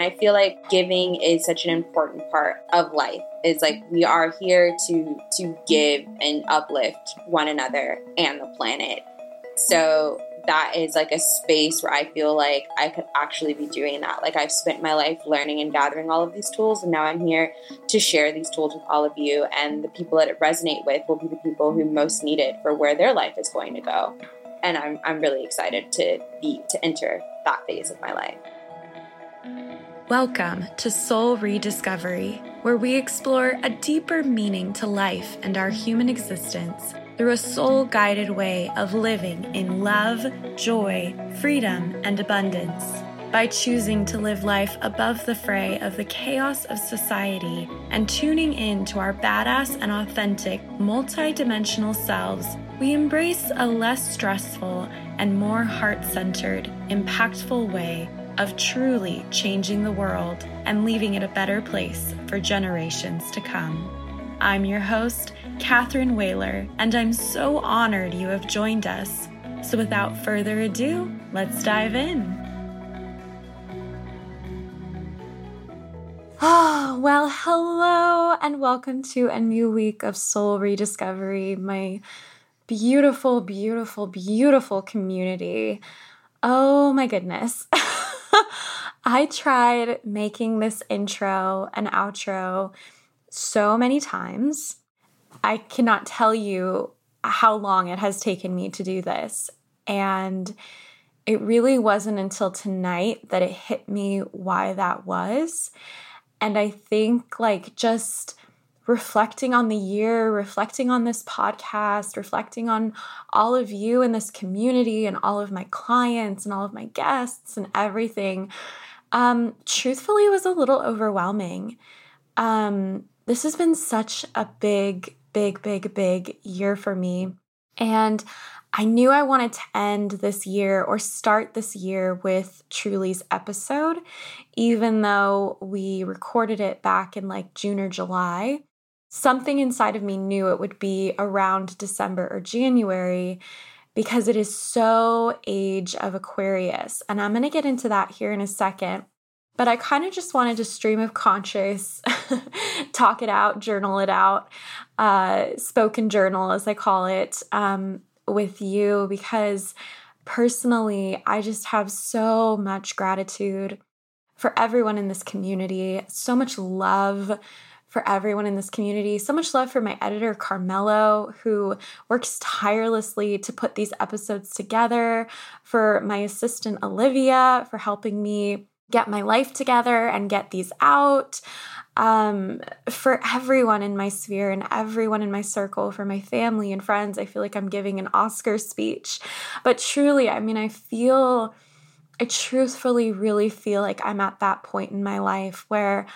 I feel like giving is such an important part of life. It's like we are here to to give and uplift one another and the planet. So that is like a space where I feel like I could actually be doing that. Like I've spent my life learning and gathering all of these tools, and now I'm here to share these tools with all of you. And the people that it resonate with will be the people who most need it for where their life is going to go. And I'm I'm really excited to be to enter that phase of my life. Welcome to Soul Rediscovery, where we explore a deeper meaning to life and our human existence through a soul guided way of living in love, joy, freedom, and abundance. By choosing to live life above the fray of the chaos of society and tuning in to our badass and authentic, multidimensional selves, we embrace a less stressful and more heart centered, impactful way of truly changing the world and leaving it a better place for generations to come. I'm your host, Catherine Whaler, and I'm so honored you have joined us. So without further ado, let's dive in. Oh, well, hello, and welcome to a new week of Soul Rediscovery, my beautiful, beautiful, beautiful community. Oh my goodness. I tried making this intro and outro so many times. I cannot tell you how long it has taken me to do this. And it really wasn't until tonight that it hit me why that was. And I think, like, just reflecting on the year, reflecting on this podcast, reflecting on all of you in this community and all of my clients and all of my guests and everything, um, truthfully was a little overwhelming. Um, this has been such a big, big, big, big year for me. And I knew I wanted to end this year or start this year with Truly's episode, even though we recorded it back in like June or July. Something inside of me knew it would be around December or January because it is so age of Aquarius. And I'm going to get into that here in a second. But I kind of just wanted to stream of conscious, talk it out, journal it out, uh, spoken journal, as I call it, um, with you because personally, I just have so much gratitude for everyone in this community, so much love for everyone in this community. So much love for my editor, Carmelo, who works tirelessly to put these episodes together, for my assistant, Olivia, for helping me get my life together and get these out. Um, for everyone in my sphere and everyone in my circle, for my family and friends, I feel like I'm giving an Oscar speech. But truly, I mean, I feel, I truthfully really feel like I'm at that point in my life where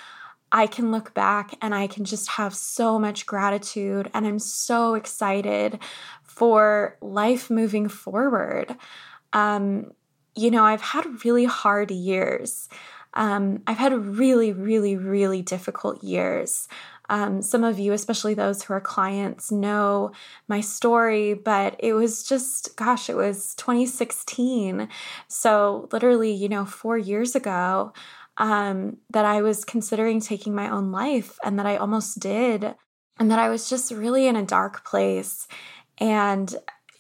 I can look back and I can just have so much gratitude and I'm so excited for life moving forward. Um, you know, I've had really hard years. Um, I've had really, really, really difficult years. Um, some of you, especially those who are clients, know my story, but it was just, gosh, it was 2016. So, literally, you know, four years ago, um, that I was considering taking my own life and that I almost did, and that I was just really in a dark place. And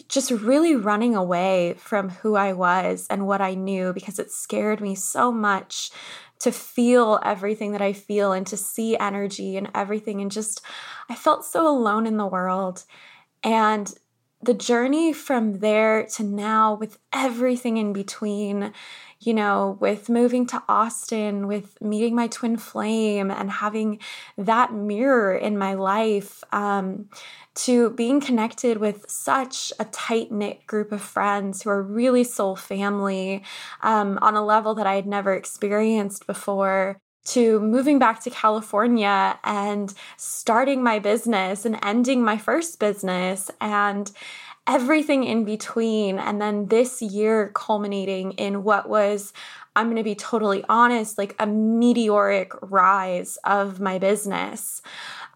just really running away from who I was and what I knew because it scared me so much to feel everything that I feel and to see energy and everything. And just, I felt so alone in the world. And the journey from there to now, with everything in between, you know, with moving to Austin, with meeting my twin flame and having that mirror in my life, um, to being connected with such a tight knit group of friends who are really soul family um, on a level that I had never experienced before to moving back to California and starting my business and ending my first business and everything in between. And then this year culminating in what was, I'm going to be totally honest, like a meteoric rise of my business.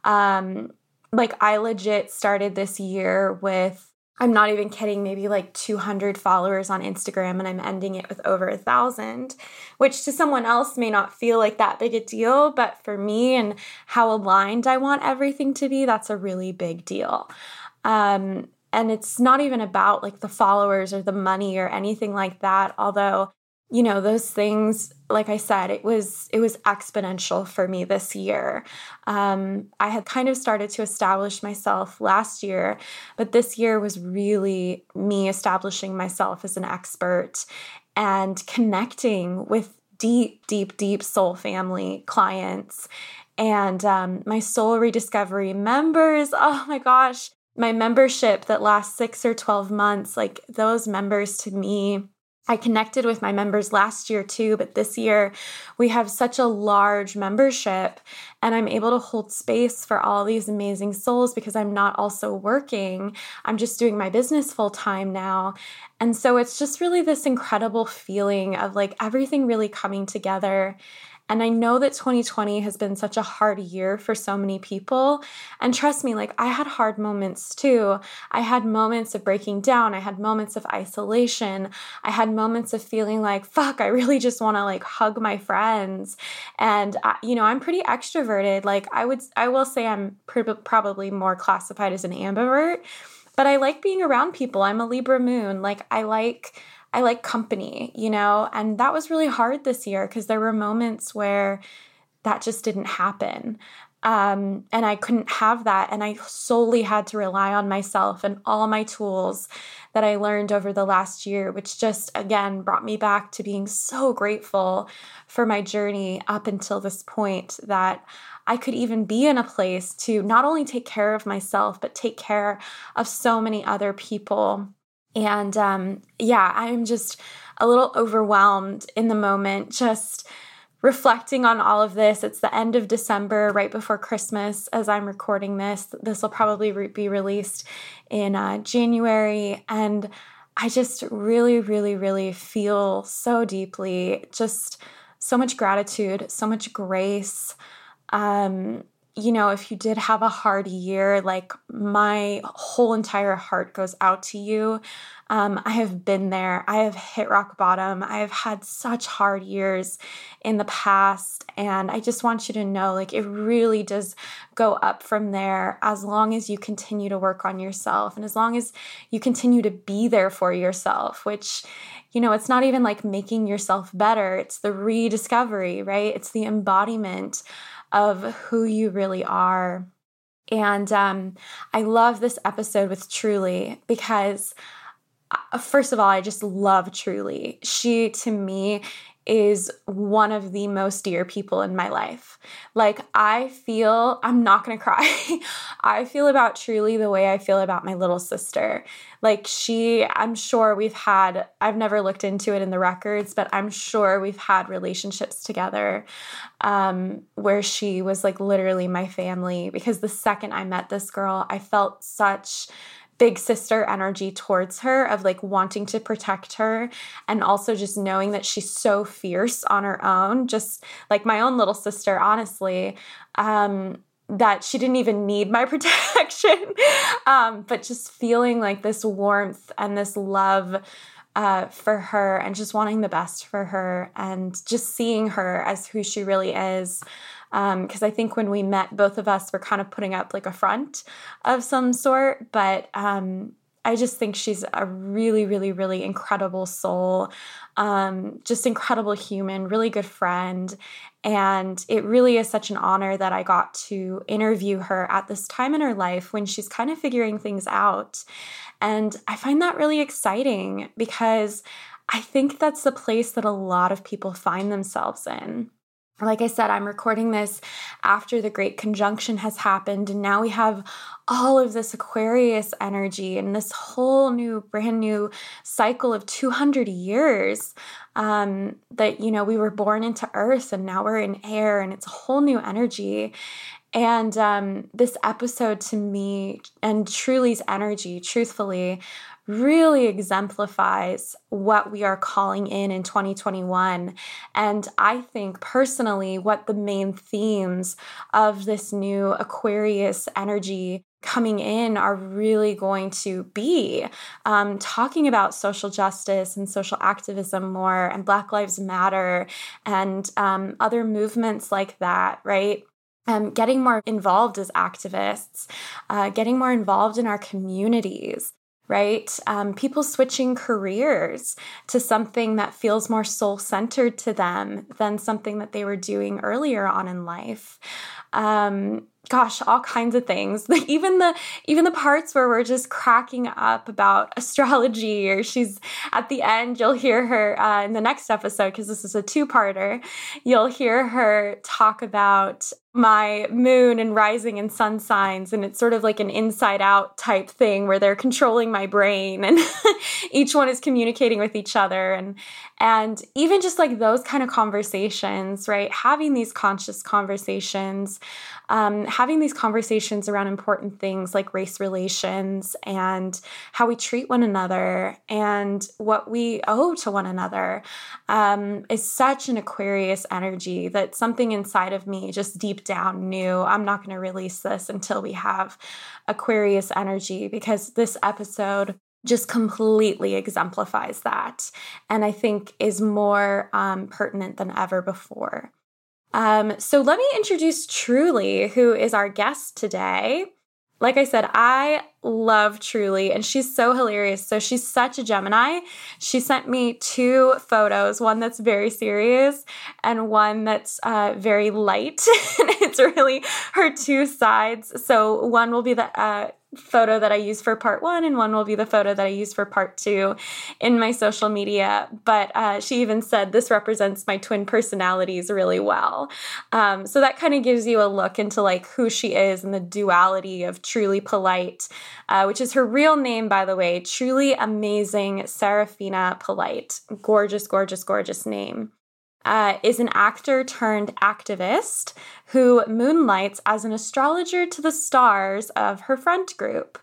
Um, like I legit started this year with I'm not even kidding, maybe like 200 followers on Instagram, and I'm ending it with over a thousand, which to someone else may not feel like that big a deal. But for me and how aligned I want everything to be, that's a really big deal. Um, and it's not even about like the followers or the money or anything like that, although you know those things like i said it was it was exponential for me this year. Um, i had kind of started to establish myself last year but this year was really me establishing myself as an expert and connecting with deep deep deep soul family clients. And um, my soul rediscovery members oh my gosh my membership that lasts six or 12 months like those members to me I connected with my members last year too, but this year we have such a large membership and I'm able to hold space for all these amazing souls because I'm not also working. I'm just doing my business full time now. And so it's just really this incredible feeling of like everything really coming together and I know that 2020 has been such a hard year for so many people. And trust me, like I had hard moments too. I had moments of breaking down. I had moments of isolation. I had moments of feeling like, fuck, I really just want to like hug my friends. And, I, you know, I'm pretty extroverted. Like I would, I will say I'm pr- probably more classified as an ambivert, but I like being around people. I'm a Libra moon. Like I like, I like company, you know? And that was really hard this year because there were moments where that just didn't happen. Um, and I couldn't have that. And I solely had to rely on myself and all my tools that I learned over the last year, which just again brought me back to being so grateful for my journey up until this point that I could even be in a place to not only take care of myself, but take care of so many other people and um, yeah, I'm just a little overwhelmed in the moment, just reflecting on all of this. It's the end of December, right before Christmas, as I'm recording this. This will probably re- be released in uh, January. And I just really, really, really feel so deeply just so much gratitude, so much grace. Um, you know, if you did have a hard year, like my whole entire heart goes out to you. Um, I have been there. I have hit rock bottom. I have had such hard years in the past. And I just want you to know like, it really does go up from there as long as you continue to work on yourself and as long as you continue to be there for yourself, which you know, it's not even like making yourself better. It's the rediscovery, right? It's the embodiment of who you really are. And um, I love this episode with Truly because, uh, first of all, I just love Truly. She, to me, is one of the most dear people in my life. Like, I feel, I'm not gonna cry. I feel about Truly the way I feel about my little sister. Like, she, I'm sure we've had, I've never looked into it in the records, but I'm sure we've had relationships together um, where she was like literally my family. Because the second I met this girl, I felt such big sister energy towards her of like wanting to protect her and also just knowing that she's so fierce on her own just like my own little sister honestly um that she didn't even need my protection um but just feeling like this warmth and this love uh, for her and just wanting the best for her and just seeing her as who she really is because um, I think when we met, both of us were kind of putting up like a front of some sort. But um, I just think she's a really, really, really incredible soul, um, just incredible human, really good friend. And it really is such an honor that I got to interview her at this time in her life when she's kind of figuring things out. And I find that really exciting because I think that's the place that a lot of people find themselves in like I said, I'm recording this after the Great Conjunction has happened, and now we have all of this Aquarius energy and this whole new, brand new cycle of 200 years. Um, that, you know, we were born into Earth and now we're in air, and it's a whole new energy. And um, this episode to me, and Truly's energy, truthfully, really exemplifies what we are calling in in 2021. And I think personally, what the main themes of this new Aquarius energy coming in are really going to be um, talking about social justice and social activism more and Black Lives Matter and um, other movements like that, right? Um, getting more involved as activists, uh, getting more involved in our communities, right? Um, people switching careers to something that feels more soul centered to them than something that they were doing earlier on in life. Um, gosh all kinds of things. Like even the even the parts where we're just cracking up about astrology or she's at the end you'll hear her uh, in the next episode because this is a two-parter you'll hear her talk about my moon and rising and sun signs and it's sort of like an inside out type thing where they're controlling my brain and each one is communicating with each other and and even just like those kind of conversations right? Having these conscious conversations um, having these conversations around important things like race relations and how we treat one another and what we owe to one another um, is such an Aquarius energy that something inside of me just deep down knew I'm not going to release this until we have Aquarius energy because this episode just completely exemplifies that and I think is more um, pertinent than ever before. Um, so let me introduce Truly, who is our guest today. Like I said, I love Truly, and she's so hilarious. So she's such a Gemini. She sent me two photos one that's very serious and one that's uh, very light. it's really her two sides. So one will be the uh, photo that I use for part one, and one will be the photo that I use for part two in my social media. But uh, she even said this represents my twin personalities really well. Um, so that kind of gives you a look into like who she is and the duality of truly polite, uh, which is her real name, by the way, truly amazing Serafina Polite. Gorgeous, gorgeous, gorgeous name uh, is an actor turned activist who moonlights as an astrologer to the stars of her friend group.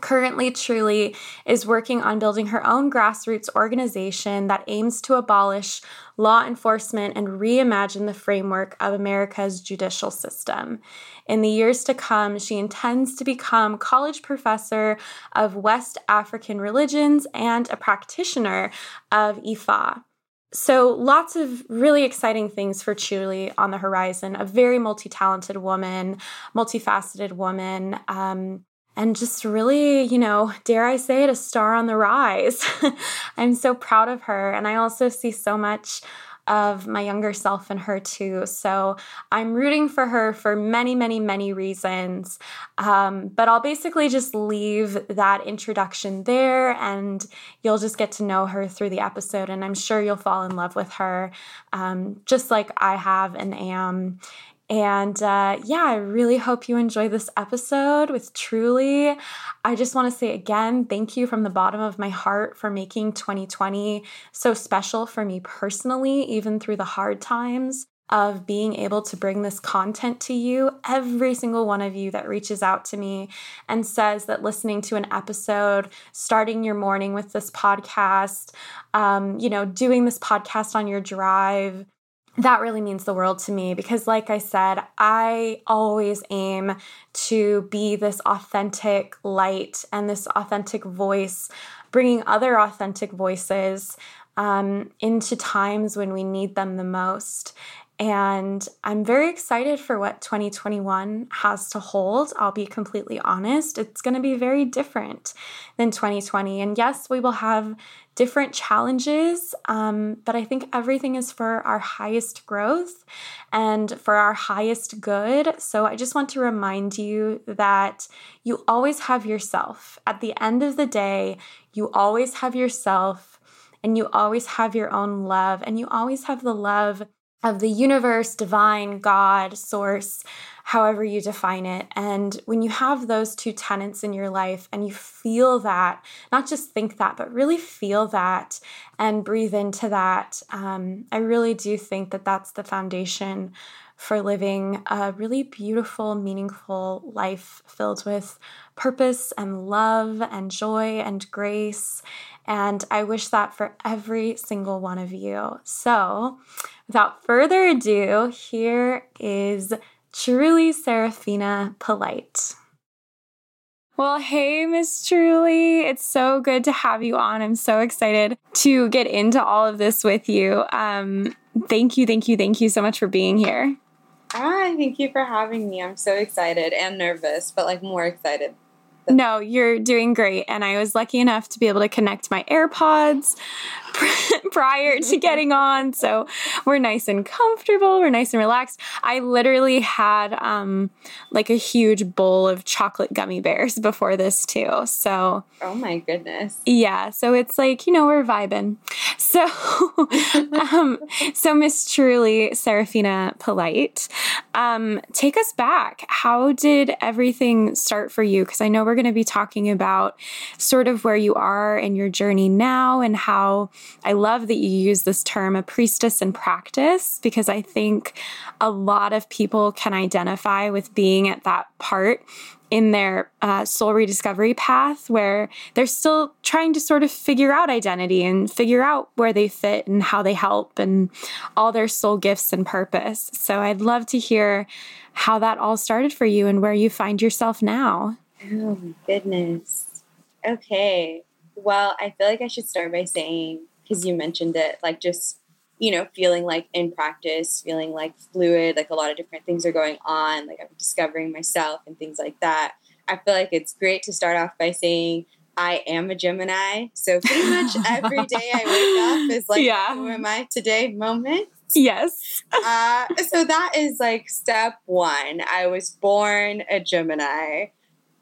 Currently, Truly is working on building her own grassroots organization that aims to abolish law enforcement and reimagine the framework of America's judicial system. In the years to come, she intends to become college professor of West African religions and a practitioner of Ifa. So, lots of really exciting things for Truly on the horizon. A very multi talented woman, multifaceted woman, um, and just really, you know, dare I say it, a star on the rise. I'm so proud of her. And I also see so much of my younger self and her too. So I'm rooting for her for many, many, many reasons. Um, but I'll basically just leave that introduction there and you'll just get to know her through the episode. And I'm sure you'll fall in love with her, um, just like I have and am. And uh, yeah, I really hope you enjoy this episode with Truly. I just want to say again, thank you from the bottom of my heart for making 2020 so special for me personally, even through the hard times of being able to bring this content to you. Every single one of you that reaches out to me and says that listening to an episode, starting your morning with this podcast, um, you know, doing this podcast on your drive, that really means the world to me because, like I said, I always aim to be this authentic light and this authentic voice, bringing other authentic voices um, into times when we need them the most. And I'm very excited for what 2021 has to hold. I'll be completely honest. It's going to be very different than 2020. And yes, we will have different challenges, um, but I think everything is for our highest growth and for our highest good. So I just want to remind you that you always have yourself. At the end of the day, you always have yourself and you always have your own love and you always have the love of the universe, divine, God, source, however you define it. And when you have those two tenets in your life and you feel that, not just think that, but really feel that and breathe into that, um, I really do think that that's the foundation for living a really beautiful, meaningful life filled with purpose and love and joy and grace. And I wish that for every single one of you. So, without further ado, here is truly Serafina Polite. Well, hey, Miss Truly. It's so good to have you on. I'm so excited to get into all of this with you. Um, thank you, thank you, thank you so much for being here. Ah, thank you for having me. I'm so excited and nervous, but like more excited no, you're doing great. And I was lucky enough to be able to connect my AirPods prior to getting on. So we're nice and comfortable. We're nice and relaxed. I literally had um, like a huge bowl of chocolate gummy bears before this, too. So, oh my goodness. Yeah. So it's like, you know, we're vibing. So, um, so Miss Truly, Serafina Polite, um, take us back. How did everything start for you? Because I know we're going to be talking about sort of where you are in your journey now and how I love that you use this term, a priestess in practice, because I think a lot of people can identify with being at that part in their uh, soul rediscovery path where they're still trying to sort of figure out identity and figure out where they fit and how they help and all their soul gifts and purpose. So I'd love to hear how that all started for you and where you find yourself now. Oh my goodness. Okay. Well, I feel like I should start by saying, because you mentioned it, like just, you know, feeling like in practice, feeling like fluid, like a lot of different things are going on, like I'm discovering myself and things like that. I feel like it's great to start off by saying, I am a Gemini. So pretty much every day I wake up is like, yeah. who am I today moment. Yes. uh, so that is like step one. I was born a Gemini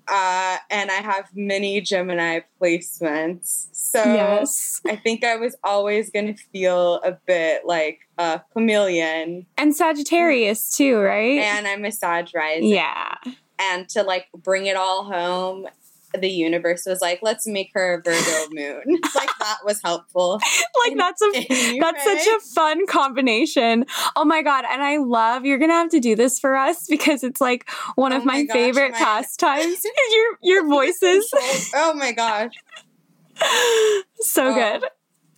uh, and I have many Gemini placements. So yes. I think I was always going to feel a bit like a chameleon. And Sagittarius too, right? And I'm a Sag rising. Yeah. And to like bring it all home the universe was like, let's make her a Virgo moon. like that was helpful. like in, that's a that's such a fun combination. Oh my god! And I love you're gonna have to do this for us because it's like one oh of my, my gosh, favorite my... pastimes. your your voices. oh my gosh! so oh. good.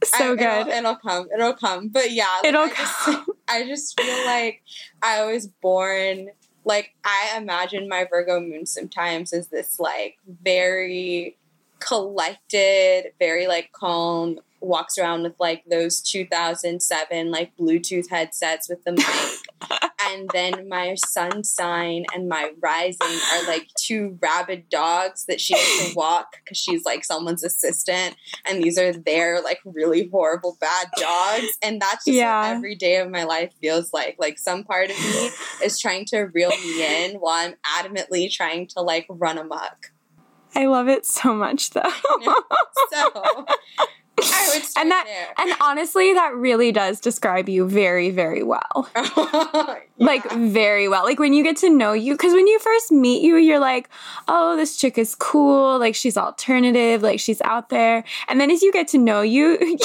So I, good. It'll, it'll, come. It'll come. But yeah, like, it'll I come. I just feel like I was born like I imagine my Virgo moon sometimes is this like very collected, very like calm, walks around with like those 2007 like Bluetooth headsets with the mic. and then my sun sign and my rising are like two rabid dogs that she has to walk because she's like someone's assistant. And these are their like really horrible bad dogs. And that's just yeah. what every day of my life feels like. Like some part of me is trying to reel me in while I'm adamantly trying to like run amok. I love it so much though. so and that there. and honestly that really does describe you very very well. Yeah. like very well. Like when you get to know you because when you first meet you you're like oh this chick is cool. Like she's alternative. Like she's out there. And then as you get to know you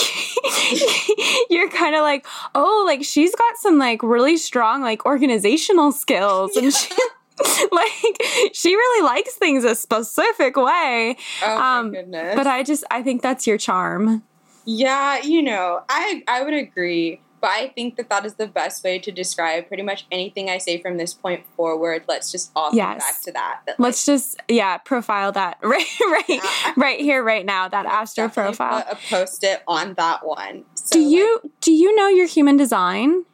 you're kind of like oh like she's got some like really strong like organizational skills. And she like she really likes things a specific way. Oh my um, goodness! But I just I think that's your charm. Yeah, you know, I I would agree, but I think that that is the best way to describe pretty much anything I say from this point forward. Let's just all yes. come back to that. that Let's like, just yeah profile that right right yeah. right here right now that astro profile. a post it on that one. So, do you like, do you know your human design?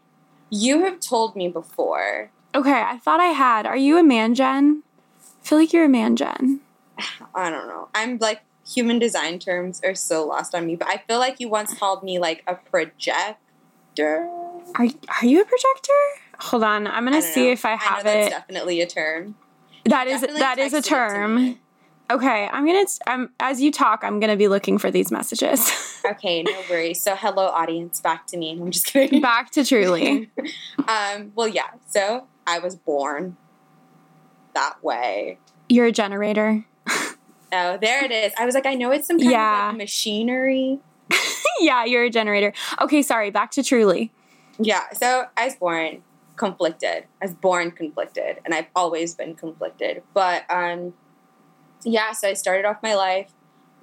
You have told me before. Okay, I thought I had. Are you a man gen? I feel like you're a man gen. I don't know. I'm like human design terms are so lost on me, but I feel like you once called me like a projector. Are are you a projector? Hold on, I'm gonna see know. if I have I it. definitely a term. That is that is a term. Okay, I'm gonna. I'm as you talk. I'm gonna be looking for these messages. okay, no worries. So, hello, audience. Back to me. I'm just kidding. Back to truly. um. Well, yeah. So I was born that way. You're a generator. oh, there it is. I was like, I know it's some kind yeah. of like machinery. yeah, you're a generator. Okay, sorry. Back to truly. Yeah. So I was born conflicted. I was born conflicted, and I've always been conflicted. But um, yeah, so I started off my life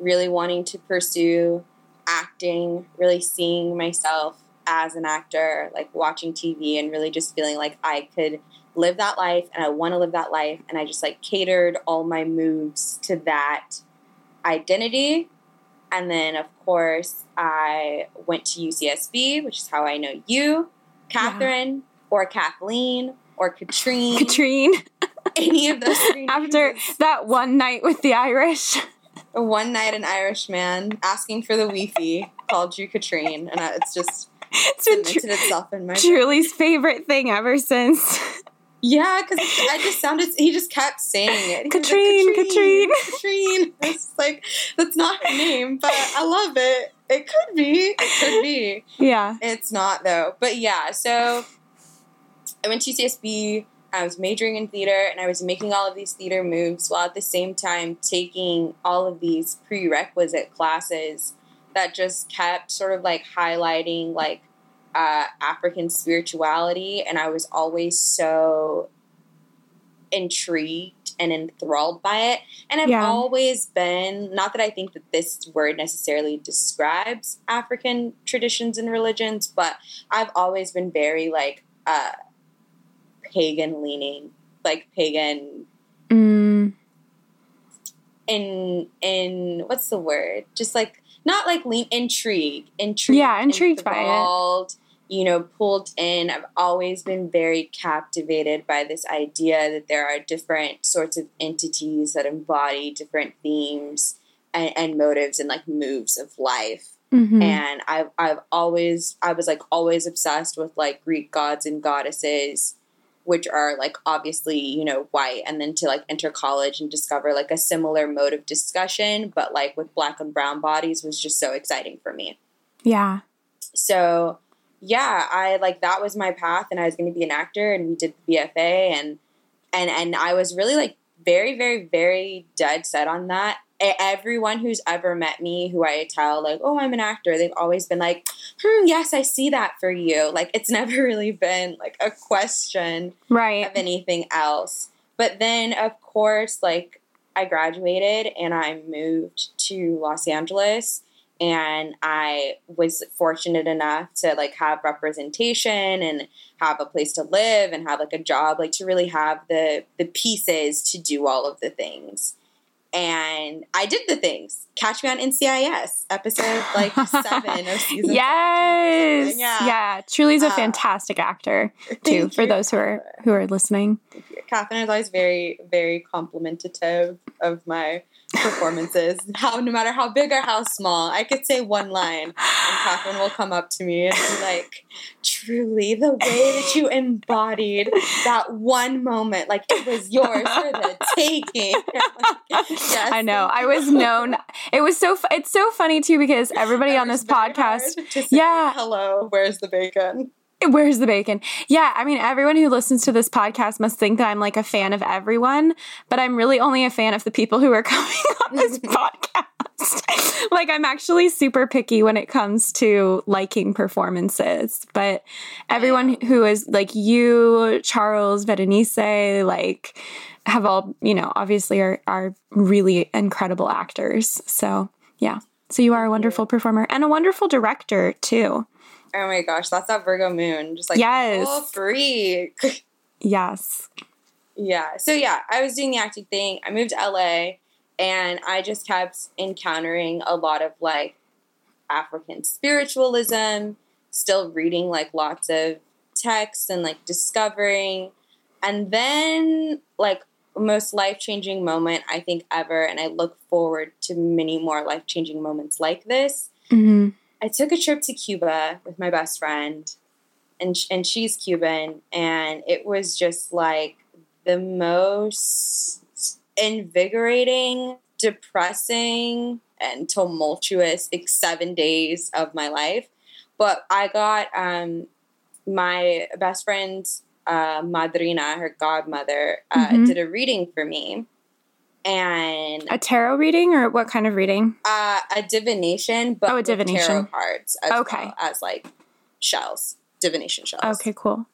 really wanting to pursue acting, really seeing myself as an actor, like watching TV, and really just feeling like I could live that life, and I want to live that life, and I just like catered all my moves to that identity. And then, of course, I went to UCSB, which is how I know you, Catherine, yeah. or Kathleen, or Katrine. Katrine. Any of those three. After that one night with the Irish. One night, an Irish man asking for the Wi-Fi called you Katrine, and it's just it's been cemented tr- itself in my. Julie's favorite thing ever since. Yeah, because I just sounded. He just kept saying it. Katrine, like, Katrine, Katrine. It's like that's not her name, but I love it. It could be. It could be. Yeah. It's not though. But yeah, so I went to UCSB. I was majoring in theater, and I was making all of these theater moves while at the same time taking all of these prerequisite classes that just kept sort of like highlighting like uh, African spirituality, and I was always so intrigued and enthralled by it. And I've yeah. always been, not that I think that this word necessarily describes African traditions and religions, but I've always been very like uh, pagan leaning, like pagan. Mm. In in what's the word? Just like not like lean intrigue, intrigue. Yeah, intrigued by it you know, pulled in. I've always been very captivated by this idea that there are different sorts of entities that embody different themes and, and motives and like moves of life. Mm-hmm. And I've I've always I was like always obsessed with like Greek gods and goddesses, which are like obviously you know white, and then to like enter college and discover like a similar mode of discussion, but like with black and brown bodies was just so exciting for me. Yeah. So yeah, I like that was my path, and I was going to be an actor, and we did the BFA, and and and I was really like very, very, very dead set on that. Everyone who's ever met me, who I tell like, "Oh, I'm an actor," they've always been like, "Hmm, yes, I see that for you." Like it's never really been like a question, right, of anything else. But then, of course, like I graduated and I moved to Los Angeles and I was fortunate enough to like have representation and have a place to live and have like a job like to really have the the pieces to do all of the things and I did the things. Catch me on NCIS episode like seven of season. Yes, yeah, yeah. Truly's a uh, fantastic actor too. For you. those who are who are listening, Catherine is always very very complimentative of my performances. How no matter how big or how small, I could say one line, and Catherine will come up to me and be like, "Truly, the way that you embodied that one moment, like it was yours for the taking." Like, yes, I know. I was known. It was so. It's so funny too because everybody on this podcast, yeah. Hello, where's the bacon? Where's the bacon? Yeah, I mean, everyone who listens to this podcast must think that I'm like a fan of everyone, but I'm really only a fan of the people who are coming on this mm-hmm. podcast. like, I'm actually super picky when it comes to liking performances, but everyone who is like you, Charles, Berenice, like, have all, you know, obviously are, are really incredible actors. So, yeah. So, you are a wonderful performer and a wonderful director, too. Oh my gosh, that's that Virgo moon. Just like yes. full freak. yes. Yeah. So yeah, I was doing the acting thing. I moved to LA and I just kept encountering a lot of like African spiritualism, still reading like lots of texts and like discovering. And then like most life-changing moment I think ever and I look forward to many more life-changing moments like this. Mm-hmm I took a trip to Cuba with my best friend, and and she's Cuban, and it was just like the most invigorating, depressing, and tumultuous like, seven days of my life. But I got um, my best friend's uh, madrina, her godmother, uh, mm-hmm. did a reading for me and a tarot reading or what kind of reading? Uh, a divination, but oh, a divination tarot cards. As okay, well as like shells, divination shells. Okay, cool.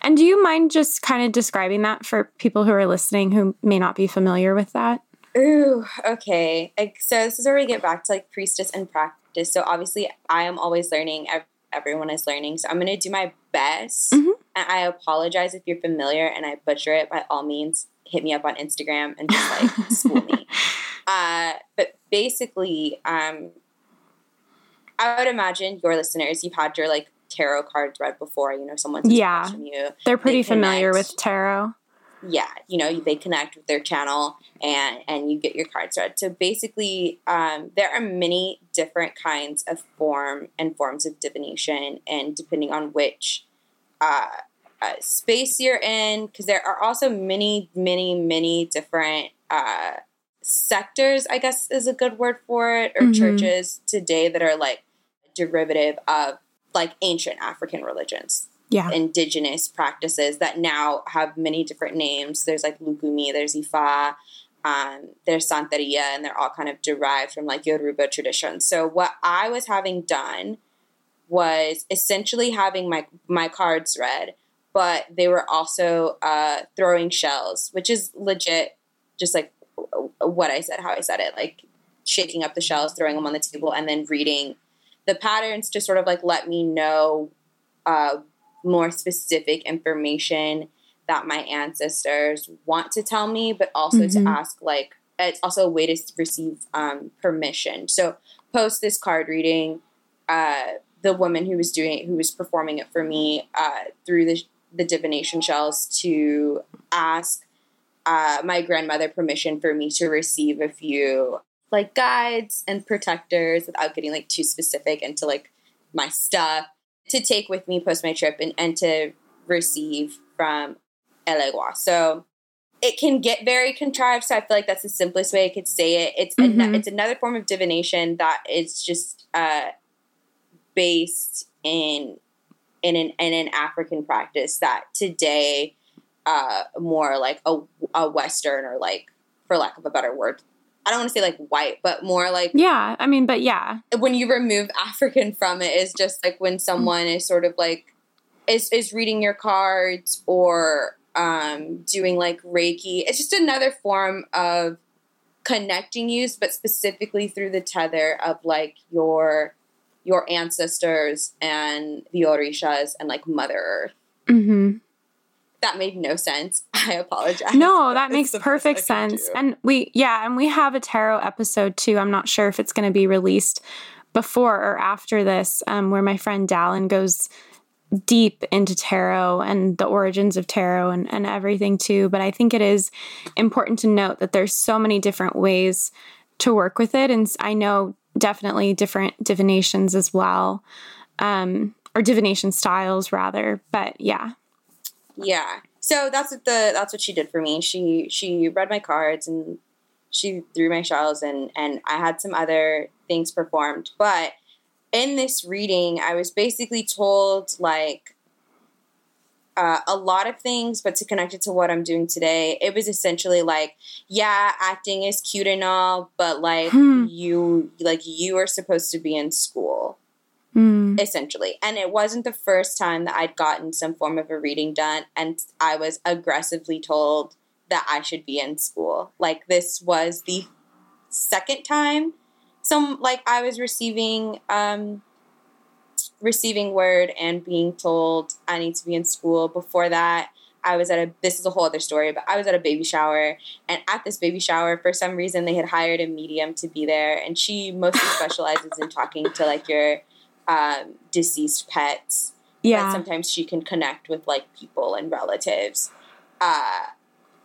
And do you mind just kind of describing that for people who are listening who may not be familiar with that? Ooh, okay. So this is where we get back to like priestess and practice. So obviously, I am always learning. Everyone is learning. So I'm going to do my best. Mm-hmm. And I apologize if you're familiar and I butcher it. By all means, hit me up on Instagram and just like school me. Uh, but basically, um, I would imagine your listeners, you've had your like tarot cards read before. You know, someone's yeah, you. They're pretty they familiar with tarot. Yeah, you know, they connect with their channel and and you get your cards read. So basically, um, there are many different kinds of form and forms of divination, and depending on which uh, uh, space you're in, because there are also many, many, many different uh, sectors. I guess is a good word for it, or mm-hmm. churches today that are like derivative of like ancient African religions. Yeah. Indigenous practices that now have many different names. There's like Lukumi, there's Ifa, um, there's Santeria, and they're all kind of derived from like Yoruba traditions. So what I was having done was essentially having my my cards read, but they were also uh, throwing shells, which is legit, just like what I said, how I said it, like shaking up the shells, throwing them on the table, and then reading the patterns to sort of like let me know uh, more specific information that my ancestors want to tell me, but also mm-hmm. to ask like it's also a way to receive um, permission. So post this card reading, uh, the woman who was doing who was performing it for me uh, through the the divination shells to ask uh, my grandmother permission for me to receive a few like guides and protectors without getting like too specific into like my stuff to take with me post my trip and, and to receive from Elegua. So it can get very contrived. So I feel like that's the simplest way I could say it. It's mm-hmm. an, it's another form of divination that is just uh, based in in an in an African practice that today uh, more like a, a Western or like for lack of a better word I don't want to say like white, but more like yeah. I mean, but yeah, when you remove African from it, is just like when someone is sort of like is is reading your cards or um, doing like Reiki. It's just another form of connecting you, but specifically through the tether of like your your ancestors and the Orishas and like Mother Earth. Mm-hmm that made no sense. I apologize. No, that makes perfect sense. And we, yeah, and we have a tarot episode too. I'm not sure if it's going to be released before or after this, um, where my friend Dallin goes deep into tarot and the origins of tarot and, and everything too. But I think it is important to note that there's so many different ways to work with it. And I know definitely different divinations as well, um, or divination styles rather. But yeah, yeah. So that's what the that's what she did for me. She she read my cards and she threw my shells and and I had some other things performed. But in this reading, I was basically told like uh, a lot of things, but to connect it to what I'm doing today, it was essentially like, yeah, acting is cute and all, but like hmm. you, like you are supposed to be in school mm. essentially. And it wasn't the first time that I'd gotten some form of a reading done and I was aggressively told that I should be in school. Like this was the second time some like I was receiving um receiving word and being told I need to be in school. Before that, I was at a this is a whole other story, but I was at a baby shower and at this baby shower for some reason they had hired a medium to be there and she mostly specializes in talking to like your um, deceased pets. Yeah. But sometimes she can connect with like people and relatives. Uh,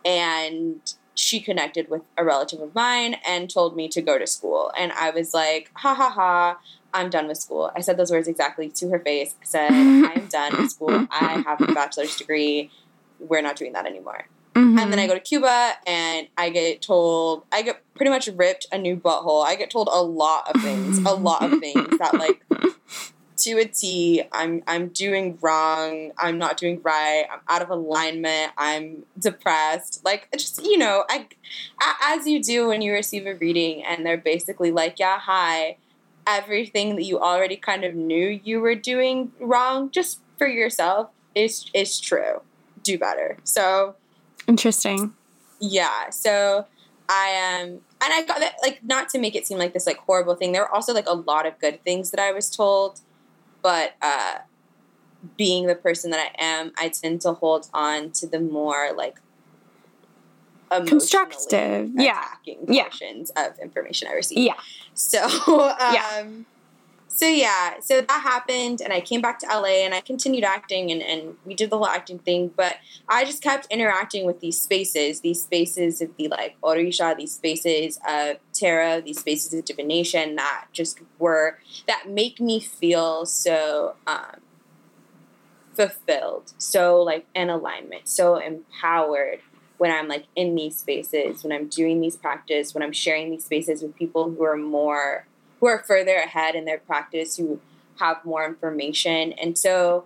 and she connected with a relative of mine and told me to go to school. And I was like, ha ha ha, I'm done with school. I said those words exactly to her face. I said, I am done with school. I have a bachelor's degree. We're not doing that anymore. Mm-hmm. And then I go to Cuba and I get told, I get pretty much ripped a new butthole. I get told a lot of things, a lot of things that like to a T, I'm I'm doing wrong. I'm not doing right. I'm out of alignment. I'm depressed. Like just you know, I as you do when you receive a reading and they're basically like, yeah, hi, everything that you already kind of knew you were doing wrong just for yourself is is true. Do better. So interesting. Yeah. So I am, um, and I got that like not to make it seem like this like horrible thing. There were also like a lot of good things that I was told, but uh, being the person that I am, I tend to hold on to the more like constructive, yeah, portions yeah. of information I received. Yeah. So, um, yeah. So yeah, so that happened, and I came back to LA, and I continued acting, and, and we did the whole acting thing. But I just kept interacting with these spaces, these spaces of the like Orisha, these spaces of tarot, these spaces of divination that just were that make me feel so um, fulfilled, so like in alignment, so empowered when I'm like in these spaces, when I'm doing these practice, when I'm sharing these spaces with people who are more who are further ahead in their practice, who have more information. And so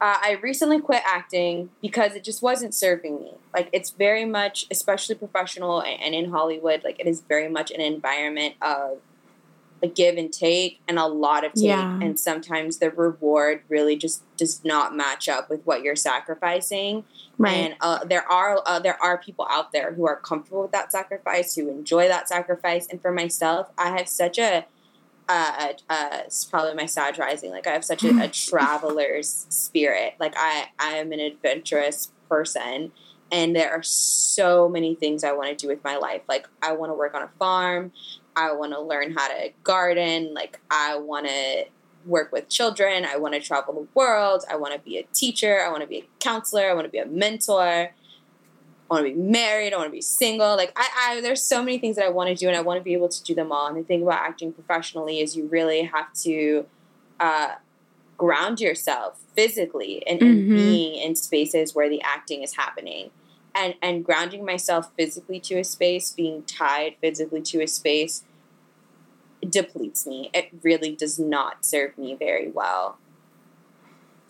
uh, I recently quit acting because it just wasn't serving me. Like it's very much, especially professional and in Hollywood, like it is very much an environment of a give and take and a lot of take. Yeah. And sometimes the reward really just does not match up with what you're sacrificing. Right. And uh, there are uh, there are people out there who are comfortable with that sacrifice, who enjoy that sacrifice. And for myself, I have such a uh, uh, it's probably my Sag rising. Like I have such a, a traveler's spirit. Like I, I am an adventurous person, and there are so many things I want to do with my life. Like I want to work on a farm. I want to learn how to garden. Like I want to work with children. I want to travel the world. I want to be a teacher. I want to be a counselor. I want to be a mentor. I want to be married. I want to be single. Like I, I, there's so many things that I want to do, and I want to be able to do them all. And the thing about acting professionally is you really have to uh, ground yourself physically and, mm-hmm. being in spaces where the acting is happening. And, and grounding myself physically to a space, being tied physically to a space, depletes me. It really does not serve me very well.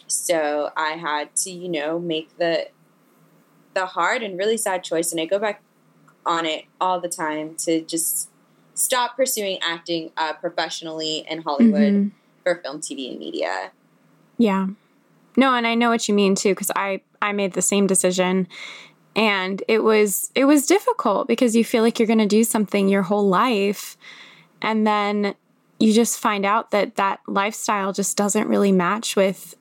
So I had to, you know, make the the hard and really sad choice and I go back on it all the time to just stop pursuing acting uh, professionally in Hollywood mm-hmm. for film, TV, and media. Yeah. No, and I know what you mean too because I I made the same decision and it was it was difficult because you feel like you're going to do something your whole life and then you just find out that that lifestyle just doesn't really match with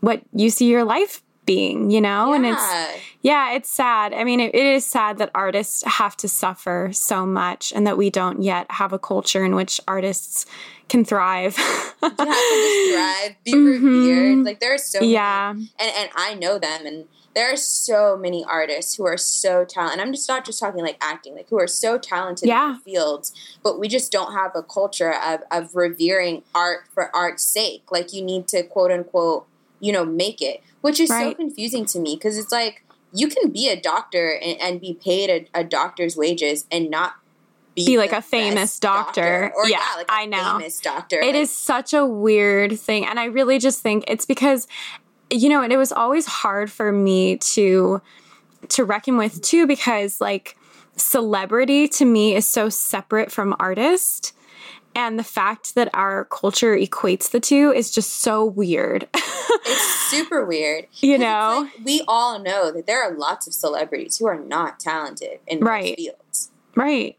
what you see your life being, you know? Yeah. And it's, yeah, it's sad. I mean, it, it is sad that artists have to suffer so much and that we don't yet have a culture in which artists can thrive. yeah, can thrive, be mm-hmm. revered. Like, there are so yeah. Many, and, and I know them and there are so many artists who are so talented. I'm just not just talking like acting, like who are so talented yeah. in the fields, but we just don't have a culture of, of revering art for art's sake. Like you need to quote unquote, you know, make it, which is right. so confusing to me because it's like you can be a doctor and, and be paid a, a, doctor's wages and not be, be like a famous doctor. doctor. Or, yeah, yeah like I know. Famous doctor. It like, is such a weird thing, and I really just think it's because you know, and it was always hard for me to to reckon with too because like celebrity to me is so separate from artist and the fact that our culture equates the two is just so weird. it's super weird. You know, like we all know that there are lots of celebrities who are not talented in right. fields. Right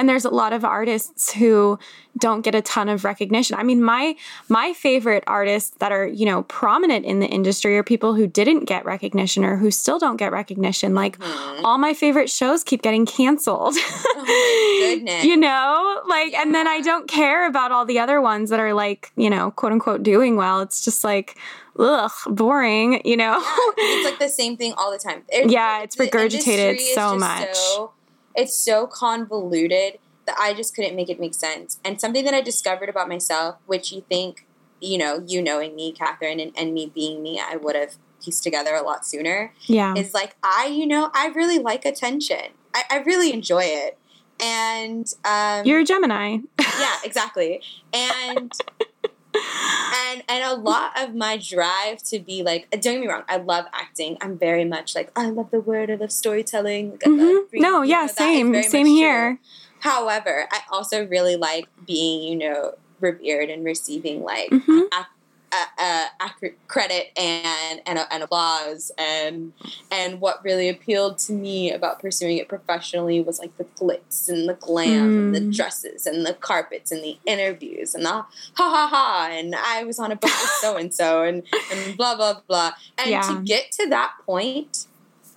and there's a lot of artists who don't get a ton of recognition. I mean, my my favorite artists that are, you know, prominent in the industry are people who didn't get recognition or who still don't get recognition. Like mm-hmm. all my favorite shows keep getting canceled. Oh my goodness. you know? Like yeah. and then I don't care about all the other ones that are like, you know, quote unquote doing well. It's just like ugh, boring, you know? Yeah, it's like the same thing all the time. Yeah, it's regurgitated so much. So it's so convoluted that I just couldn't make it make sense. And something that I discovered about myself, which you think, you know, you knowing me, Catherine, and, and me being me, I would have pieced together a lot sooner. Yeah. Is like, I, you know, I really like attention. I, I really enjoy it. And um, you're a Gemini. yeah, exactly. And and and a lot of my drive to be like don't get me wrong i love acting i'm very much like i love the word i love storytelling like, mm-hmm. love no yeah same same here true. however i also really like being you know revered and receiving like mm-hmm. a, ac- credit and, and and applause and and what really appealed to me about pursuing it professionally was like the glitz and the glam and the Mm. dresses and the carpets and the interviews and the ha ha ha and I was on a boat with so and so and and blah blah blah and Yeah. to get to that point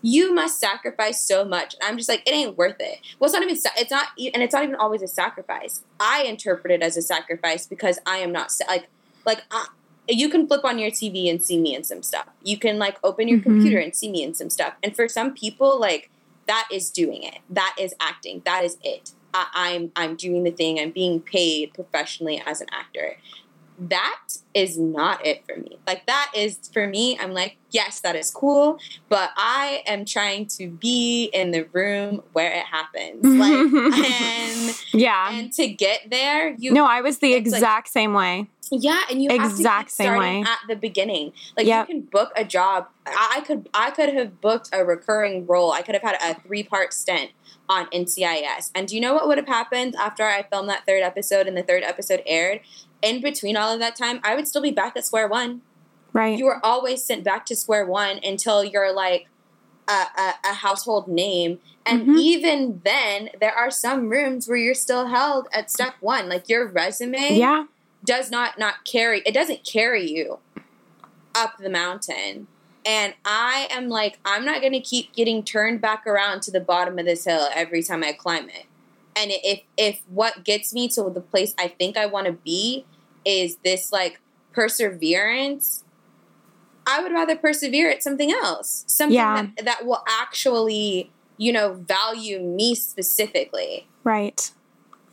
you must sacrifice so much. And I'm just like, it ain't worth it. Well, it's not even, it's not, and it's not even always a sacrifice. I interpret it as a sacrifice because I am not, like, like, I, you can flip on your TV and see me in some stuff. You can, like, open your Mhm. computer and see me in some stuff. And for some people, like, that is doing it. That is acting. That is it. I, I'm, I'm doing the thing. I'm being paid professionally as an actor that is not it for me. Like that is for me, I'm like, yes, that is cool, but I am trying to be in the room where it happens. Like and Yeah. and to get there, you no, I was the it's like- exact same way. yeah, and you Exact have to same way. at the beginning. Like Yep. you can book a job. I I could I could have booked a recurring role. I could have had a three part stint on NCIS. And do you know what would have happened after I filmed that third episode and the third episode aired? In between all of that time, I would still be back at square one. Right. You are always sent back to square one until you're like a, a, a household name. And Mhm. even then, there are some rooms where you're still held at step one. Like your resume yeah. does not not carry it doesn't carry you up the mountain and i am like i'm not going to keep getting turned back around to the bottom of this hill every time i climb it and if if what gets me to the place i think i want to be is this like perseverance i would rather persevere at something else something Yeah. that, that will actually you know value me specifically Right.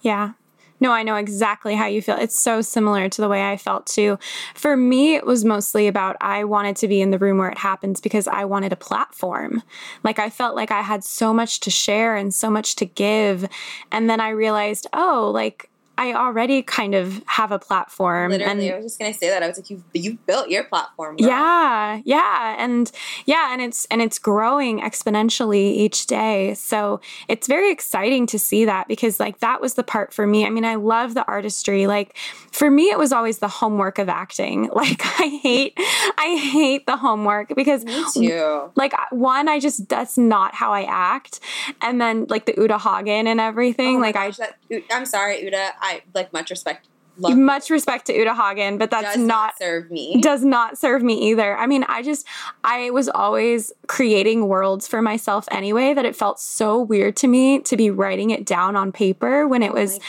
Yeah. No, I know exactly how you feel. It's so similar to the way I felt too. For me, it was mostly about I wanted to be in the room where it happens because I wanted a platform. Like I felt like I had so much to share and so much to give. And then I realized, oh, like I already kind of have a platform. literally and i was just going to say that i was like you've you built your platform girl. yeah yeah and yeah and it's and it's growing exponentially each day so it's very exciting to see that because like that was the part for me i mean i love the artistry like for me it was always the homework of acting like i hate i hate the homework because Me too. like one i just that's not how i act and then like the Uta Hagen and everything Oh like gosh, that, I'm sorry, Uta. I like much respect. Love much respect to Uta Hagen but that's does not serve me. does not serve me either. I mean, I just, I was always creating worlds for myself anyway that it felt so weird to me to be writing it down on paper when it Oh was. my-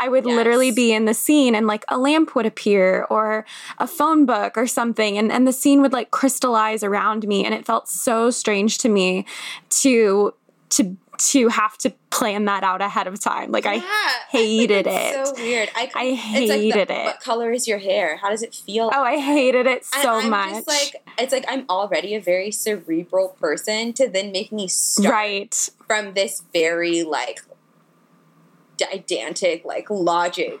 I would literally be in the scene and like a lamp would appear or a phone book or something and, and the scene would like crystallize around me and it felt so strange to me to to to have to plan that out ahead of time. Like I hated it. So weird. I, I it's like the- hated it. What color is your hair? How does it feel? Oh, I hated it so much. Just like it's like I'm already a very cerebral person to then make me start right. from this very like gigantic like logic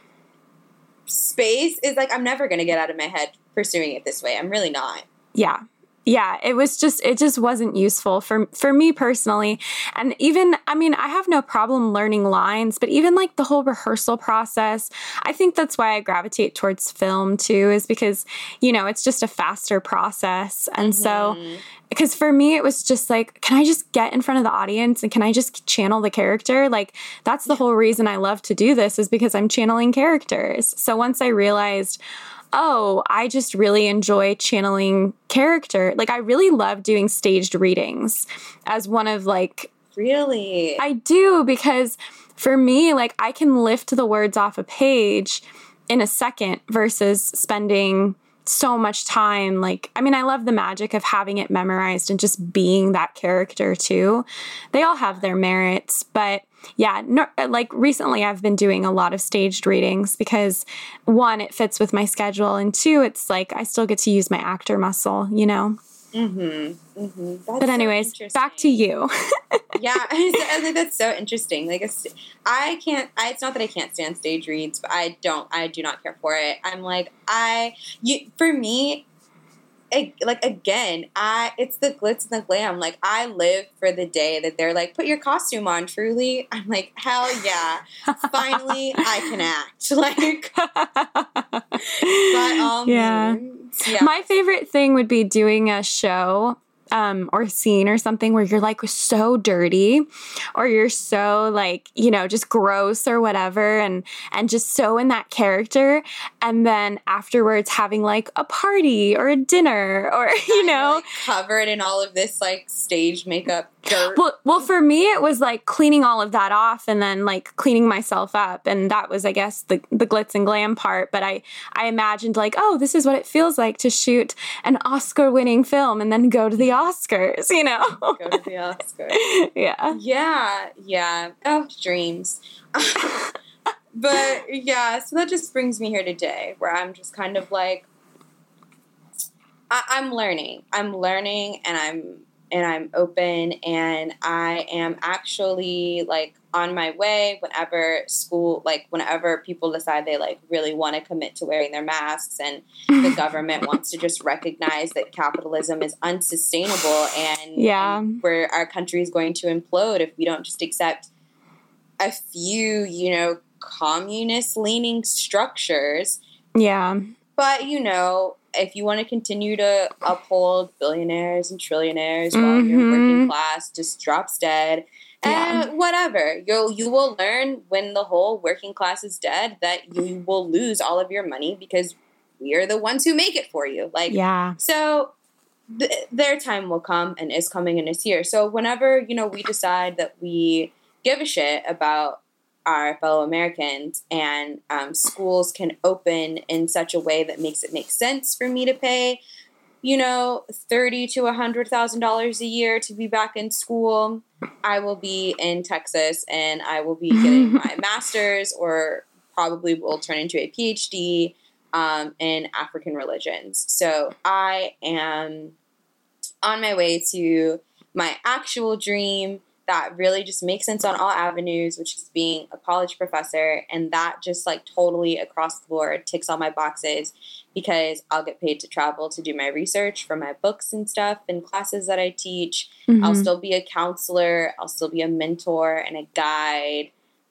space is like I'm never gonna get out of my head pursuing it this way. I'm really not. yeah yeah it was just it just wasn't useful for for me personally. And even i mean i have no problem learning lines but even like the whole rehearsal process i think that's why i gravitate towards film too is because you know it's just a faster process. And so Mhm. because for me it was just like can i just get in front of the audience and can i just channel the character? Like that's the whole reason i love to do this is because i'm channeling characters. So once i realized oh i just really enjoy channeling character like i really love doing staged readings as one of like really I do because for me, like I can lift the words off a page in a second versus spending so much time. Like, I mean, I love the magic of having it memorized and just being that character too. They all have their merits, but yeah, no, like recently I've been doing a lot of staged readings because one, it fits with my schedule, and two, it's like I still get to use my actor muscle, you know? Mm-hmm. Mm-hmm. But, anyways, back to you. yeah, I think that's so interesting. Like, a I can't. I, it's not that I can't stand stage reads, but I don't. I do not care for it. I'm like, I. You for me, like again, I it's the glitz and the glam. Like I live for the day that they're like, put your costume on. Truly, I'm like, hell yeah! Finally, I can act. Like, but um, yeah. yeah. My favorite thing would be doing a show um, or scene or something where you're like so dirty or you're so like you know just gross or whatever and and just so in that character. And then afterwards having like a party or a dinner or you know? like, covered in all of this like stage makeup dirt well well for me it was like cleaning all of that off and then like cleaning myself up and that was i guess the the glitz and glam part but i i imagined like oh this is what it feels like to shoot an oscar winning film and then go to the Oscars, you know. Go to the Oscars. yeah. Yeah, yeah. Oh, dreams. but yeah, so that just brings me here today where I'm just kind of like I- I'm learning. I'm learning and I'm and I'm open and I am actually like on my way whenever school like whenever people decide they like really want to commit to wearing their masks and the government wants to just recognize that capitalism is unsustainable and yeah. and where our country is going to implode if we don't just accept a few you know communist leaning structures. Yeah. But you know if you want to continue to uphold billionaires and trillionaires mm-hmm. while your working class just drops dead yeah. and whatever you you will learn when the whole working class is dead that you will lose all of your money because we are the ones who make it for you like yeah so th- their time will come and is coming and is here so whenever you know we decide that we give a shit about our fellow Americans, and um, schools can open in such a way that makes it make sense for me to pay, you know, thirty to a hundred thousand dollars a year to be back in school. I will be in Texas, and I will be getting my master's, or probably will turn into a PhD um, in African religions. So I am on my way to my actual dream that really just makes sense on all avenues, which is being a college professor. And that just like totally across the board ticks all my boxes because I'll get paid to travel to do my research for my books and stuff and classes that I teach. Mm-hmm. I'll still be a counselor, I'll still be a mentor and a guide.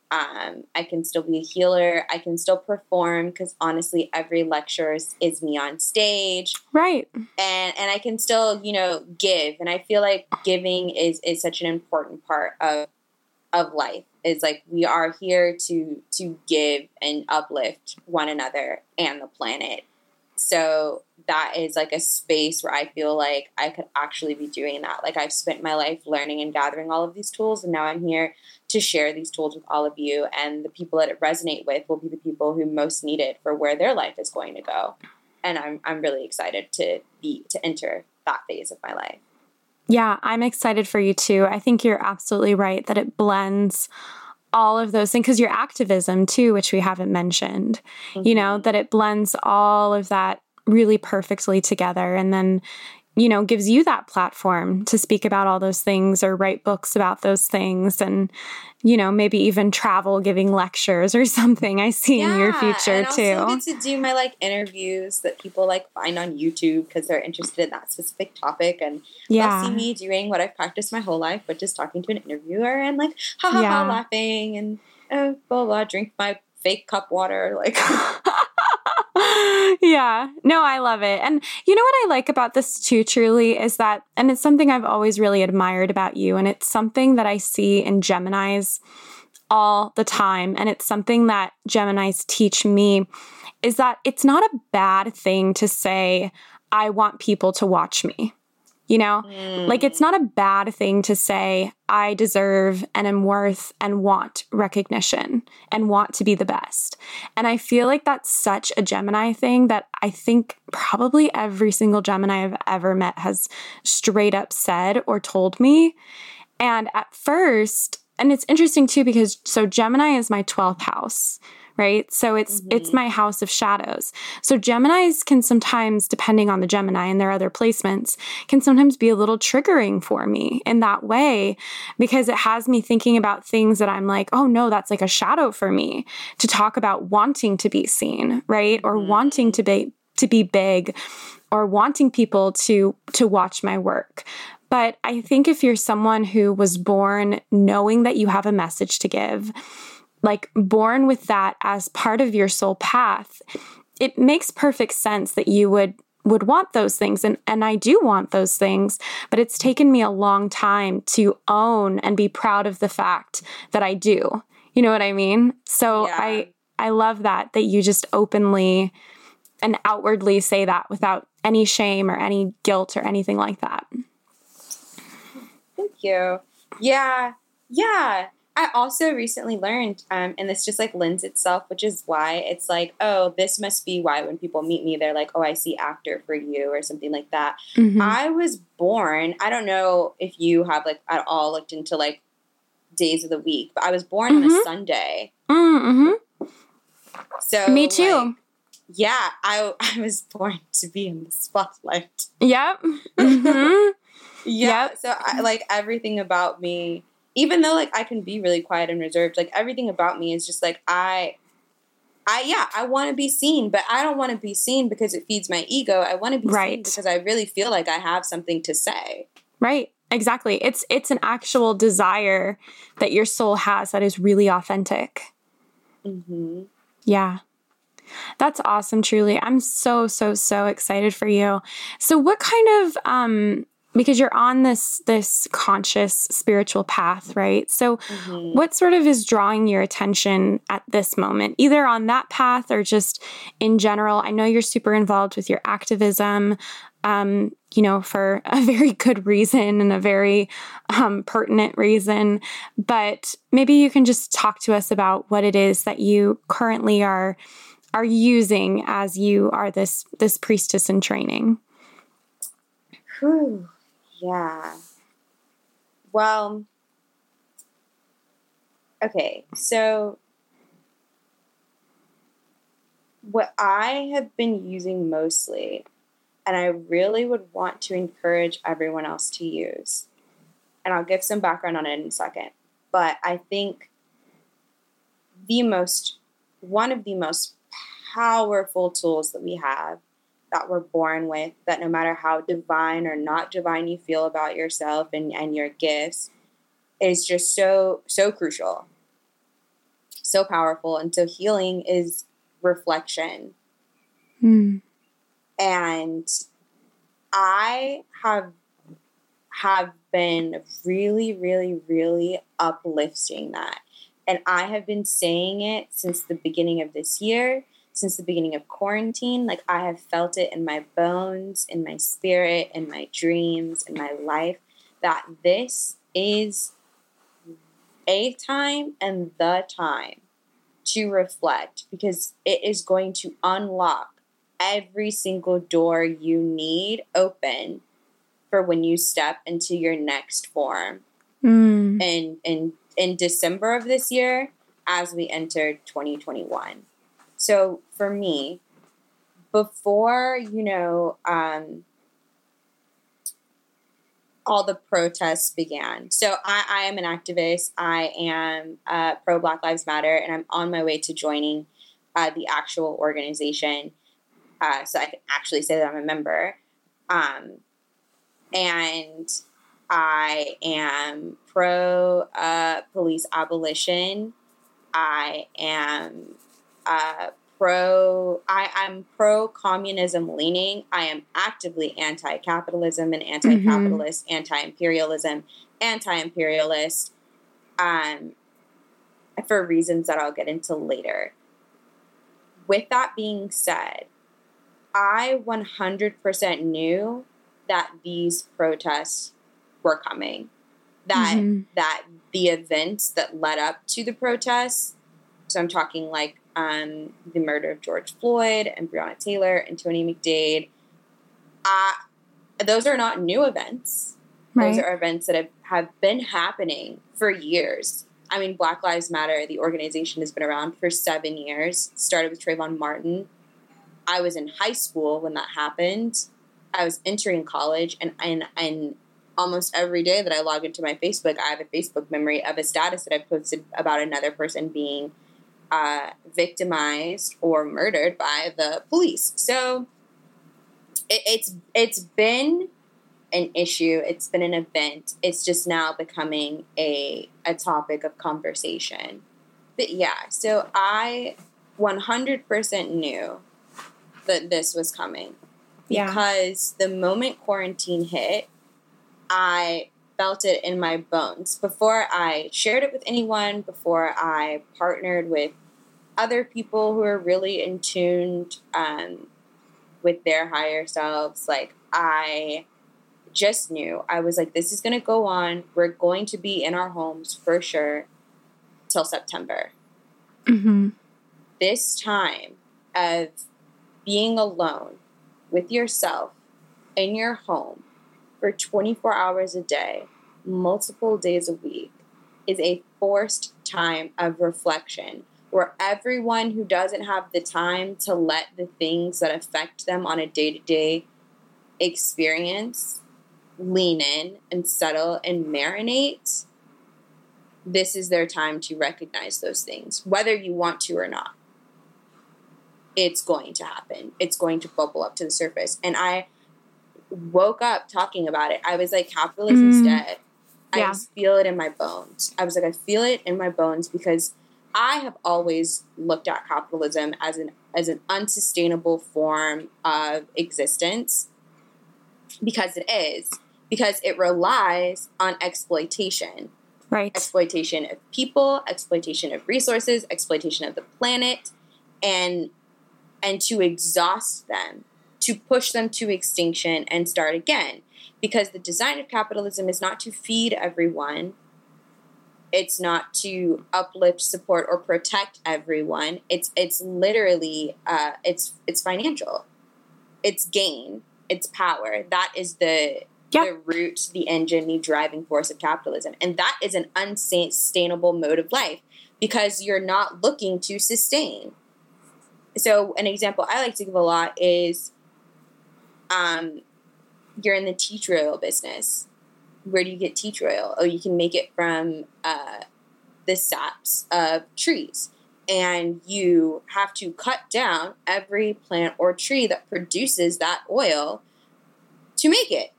Um, I can still be a healer. I can still perform because honestly, every lecture is, is, me on stage, right? And and I can still, you know, give. And I feel like giving is is such an important part of of life. Is like we are here to to give and uplift one another and the planet. So that is like a space where I feel like I could actually be doing that. Like I've spent my life learning and gathering all of these tools, and now I'm here to share these tools with all of you. And the people that it resonate with will be the people who most need it for where their life is going to go. And I'm I'm really excited to be to enter that phase of my life. Yeah, I'm excited for you too. I think you're absolutely right that it blends all of those things because your activism too, which we haven't mentioned, mm-hmm. you know, mm-hmm. that it blends all of that really perfectly together. And then, you know, gives you that platform to speak about all those things or write books about those things and, you know, maybe even travel giving lectures or something I see yeah, in your future and too. I get to do my like interviews that people like find on YouTube because they're interested in that specific topic and yeah. they'll see me doing what I've practiced my whole life, which is talking to an interviewer and like ha ha yeah. ha laughing and oh, blah blah drink my fake cup water like yeah. No, I love it. And you know what I like about this too, truly, is that, and it's something I've always really admired about you, and it's something that I see in Geminis all the time. And it's something that Geminis teach me is that it's not a bad thing to say, I want people to watch me. You know, mm. like it's not a bad thing to say, I deserve and am worth and want recognition and want to be the best. And I feel like that's such a Gemini thing that I think probably every single Gemini I've ever met has straight up said or told me. And at first, and it's interesting too because so Gemini is my 12th house right? So it's mm-hmm. it's my house of shadows. So Geminis can sometimes depending on the Gemini and their other placements can sometimes be a little triggering for me in that way because it has me thinking about things that I'm like, "Oh no, that's like a shadow for me to talk about wanting to be seen, right? Or mm-hmm. wanting to be to be big or wanting people to to watch my work. But I think if you're someone who was born knowing that you have a message to give, like born with that as part of your soul path, it makes perfect sense that you would would want those things. And and I do want those things but it's taken me a long time to own and be proud of the fact that I do. You know what I mean? So yeah. I I love that that you just openly and outwardly say that without any shame or any guilt or anything like that. Thank you. Yeah. Yeah I also recently learned, um, and this just like lends itself, which is why it's like, oh, this must be why when people meet me, they're like, oh, I see actor for you or something like that. Mm-hmm. I was born, I don't know if you have like at all looked into like days of the week, but I was born mm-hmm. on a mm-hmm. Sunday. Mm-hmm. So, me too. Like, yeah, I, I was born to be in the spotlight. Yep. Mm-hmm. yeah. Yep. So, I, like, everything about me even though like I can be really quiet and reserved, like everything about me is just like I I yeah, I want to be seen, but I don't want to be seen because it feeds my ego. I want to be right. seen because I really feel like I have something to say. Right. Exactly. It's it's an actual desire that your soul has that is really authentic. Mm-hmm. Yeah. That's awesome, truly. I'm so, so, so excited for you. So what kind of um because you're on this this conscious spiritual path right so mm-hmm. what sort of is drawing your attention at this moment either on that path or just in general i know you're super involved with your activism um, you know for a very good reason and a very um, pertinent reason but maybe you can just talk to us about what it is that you currently are are using as you are this this priestess in training Whew. Yeah. Well, okay, so what I have been using mostly, and I really would want to encourage everyone else to use, and I'll give some background on it in a second, but I think the most, one of the most powerful tools that we have that we're born with that no matter how divine or not divine you feel about yourself and, and your gifts is just so so crucial so powerful. And so healing is reflection. Mm. and i have have been really really really uplifting that. And i have been saying it since the beginning of this year since the beginning of quarantine. Like I have felt it in my bones, in my spirit, in my dreams, in my life, that this is a time and the time to reflect because it is going to unlock every single door you need open for when you step into your next form. Mm. And in in December of this year, as we enter 2021. So for me, before, you know, um, all the protests began. So I, I am an activist. I am uh, pro Black Lives Matter, and I'm on my way to joining uh, the actual organization. Uh, so I can actually say that I'm a member. Um, and I am pro uh, police abolition. I am uh, pro I, I'm pro communism leaning. I am actively anti capitalism and anti capitalist, mm-hmm. anti imperialism, anti imperialist, um, for reasons that I'll get into later. With that being said, I 100% knew that these protests were coming. That mm-hmm. that the events that led up to the protests, so I'm talking like um, the murder of George Floyd and Breonna Taylor and Tony McDade. Uh, those are not new events. Right. Those are events that have, have been happening for years. I mean, Black Lives Matter, the organization has been around for seven years. Started with Trayvon Martin. I was in high school when that happened. I was entering college, and and and almost every day that I log into my Facebook, I have a Facebook memory of a status that I posted about another person being uh, victimized or murdered by the police. So it, it's it's been an issue. It's been an event. It's just now becoming a a topic of conversation. But yeah, so I 100% knew that this was coming Yeah. because the moment quarantine hit, I felt it in my bones. Before I shared it with anyone, before I partnered with other people who are really in tuned um, with their higher selves, like I just knew. I was like, this is going to go on. We're going to be in our homes for sure till September Mm-hmm. this time of being alone with yourself in your home for 24 hours a day, multiple days a week, is a forced time of reflection where everyone who doesn't have the time to let the things that affect them on a day to day experience lean in and settle and marinate this is their time to recognize those things, whether you want to or not. It's going to happen. It's going to bubble up to the surface. And I woke up talking about it. I was like, capitalism's Mm. dead. I Yeah. just feel it in my bones. I was like, I feel it in my bones because I have always looked at capitalism as an as an unsustainable form of existence because it is because it relies on exploitation Right. exploitation of people, exploitation of resources, exploitation of the planet, and and to exhaust them, to push them to extinction and start again. Because the design of capitalism is not to feed everyone. It's not to uplift, support, or protect everyone. It's it's literally uh, it's it's financial. It's gain. It's power. That is the Yeah. the root, the engine, the driving force of capitalism. And that is an unsustainable mode of life because you're not looking to sustain. So, an example I like to give a lot is um, you're in the tea tree oil business. Where do you get tea tree oil? Oh, you can make it from uh, the saps of trees. And you have to cut down every plant or tree that produces that oil to make it.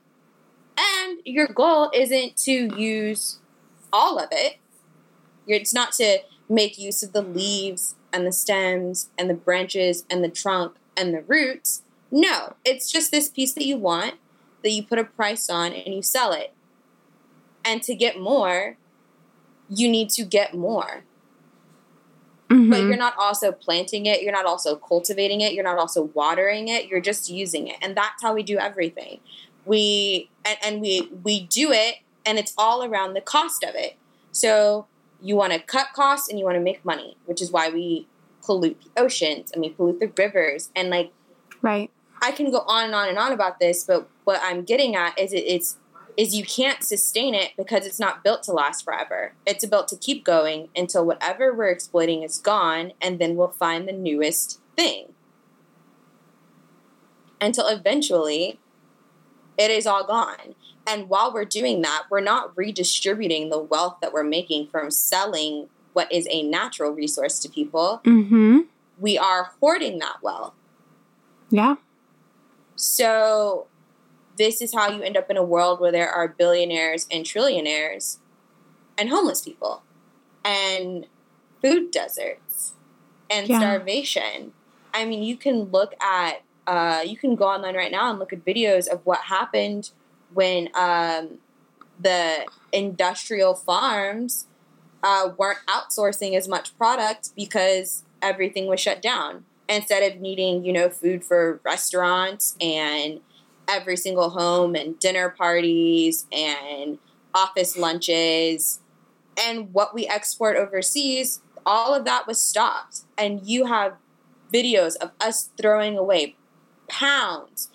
And your goal isn't to use all of it. It's not to make use of the leaves and the stems and the branches and the trunk and the roots. No, it's just this piece that you want that you put a price on and you sell it. And to get more, you need to get more. Mhm. But you're not also planting it, you're not also cultivating it, you're not also watering it, you're just using it. And that's how we do everything. We and, and we we do it and it's all around the cost of it. So you want to cut costs and you want to make money, which is why we pollute the oceans and we pollute the rivers and like right. I can go on and on and on about this, but what I'm getting at is it, it's is you can't sustain it because it's not built to last forever. It's built to keep going until whatever we're exploiting is gone, and then we'll find the newest thing. Until eventually, it is all gone. And while we're doing that, we're not redistributing the wealth that we're making from selling what is a natural resource to people. Mm-hmm. We are hoarding that wealth. Yeah. So, this is how you end up in a world where there are billionaires and trillionaires and homeless people and food deserts and Yeah. starvation. I mean, you can look at, uh, you can go online right now and look at videos of what happened when um, the industrial farms uh, weren't outsourcing as much product because everything was shut down. Instead of needing, you know, food for restaurants and every single home and dinner parties and office lunches and what we export overseas, all of that was stopped. And you have videos of us throwing away pounds,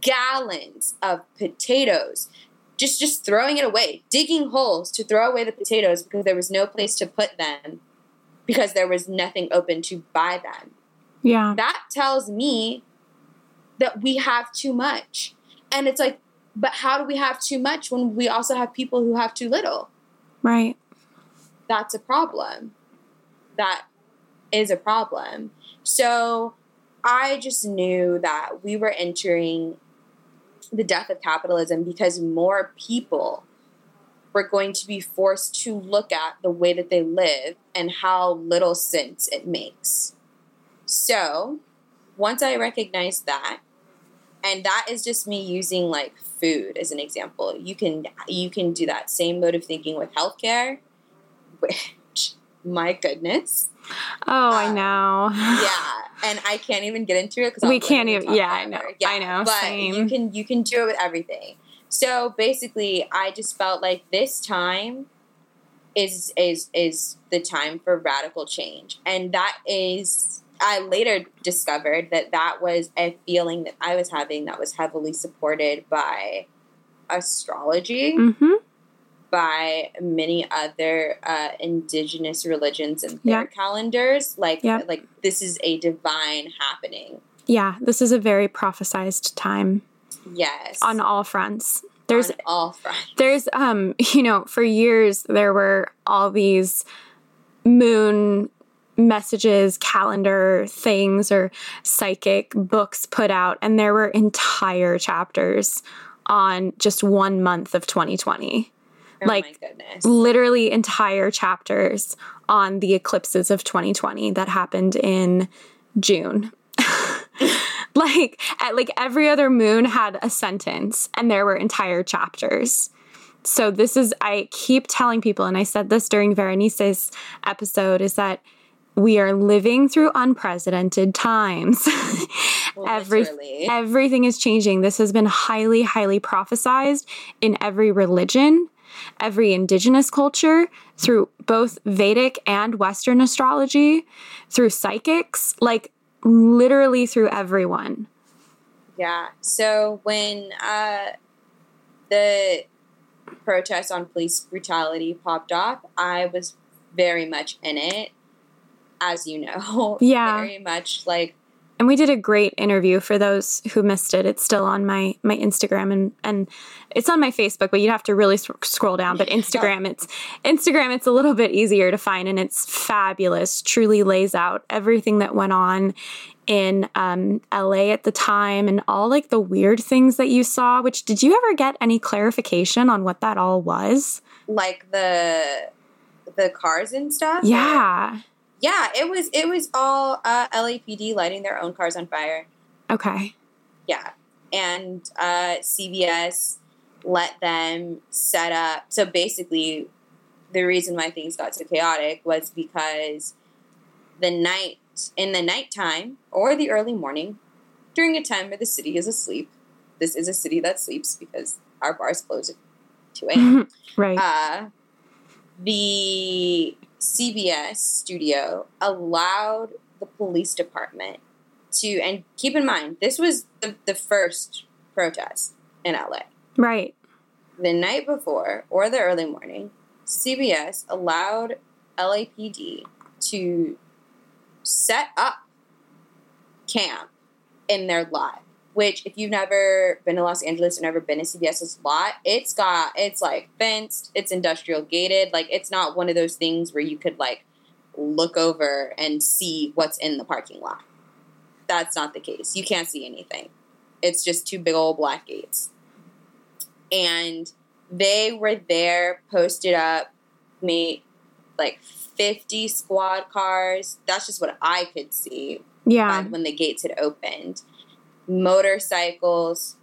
gallons of potatoes, just just throwing it away, digging holes to throw away the potatoes because there was no place to put them because there was nothing open to buy them Yeah. that tells me that we have too much. And it's like, but how do we have too much when we also have people who have too little? Right. That's a problem. That is a problem. So I just knew that we were entering the death of capitalism because more people were going to be forced to look at the way that they live and how little sense it makes. So, once I recognized that, and that is just me using like food as an example. You can you can do that same mode of thinking with healthcare, which my goodness. Oh, I um, know. Yeah, and I can't even get into it because we can't even. Yeah, I know. Yeah, I know. But Same. you can you can do it with everything. So basically, I just felt like this time is is is the time for radical change, and that is. I later discovered that that was a feeling that I was having that was heavily supported by astrology, hmm by many other uh, indigenous religions and their calendars. Like, like this is a divine happening. Yeah, this is a very prophesized time Yes, on all fronts. There's on all fronts. there's um you know for years there were all these moon messages calendar things or psychic books put out and there were entire chapters on just one month of 2020 Oh like, my goodness. literally entire chapters on the eclipses of 2020 that happened in June. like at, like every other moon had a sentence and there were entire chapters. So this is I keep telling people and I said this during Veronice's episode is that we are living through unprecedented times. Every, Literally. everything is changing. This has been highly, highly prophesized in every religion, every indigenous culture, through both Vedic and Western astrology, through psychics, like literally through everyone. Yeah. So when uh, the protests on police brutality popped off, I was very much in it, as you know. Yeah. Very much like, And we did a great interview for those who missed it. It's still on my my Instagram and and it's on my Facebook, but you'd have to really s- scroll down. But Instagram, it's Instagram, it's a little bit easier to find, and it's fabulous. Truly lays out everything that went on in um, LA at the time and all like the weird things that you saw. Which did you ever get any clarification on what that all was? like the the cars and stuff. Yeah. Yeah, it was it was all uh, LAPD lighting their own cars on fire. Okay. Yeah. And uh, CBS let them set up. So basically, the reason why things got so chaotic was because the night, in the nighttime or the early morning, during a time where the city is asleep, this is a city that sleeps because our bars close at 2 a.m. right. uh, the CBS studio allowed the police department to, and keep in mind, this was the, the first protest in LA. right. The night before or the early morning, CBS allowed LAPD to set up camp in their lot. Which, if you've never been to Los Angeles or never been to CBS's lot, it's got it's like fenced, it's industrial gated. Like it's not one of those things where you could like look over and see what's in the parking lot. That's not the case. You can't see anything. It's just two big old black gates. And they were there, posted up, made like 50 squad cars. That's just what I could see Yeah. when the gates had opened. Motorcycles,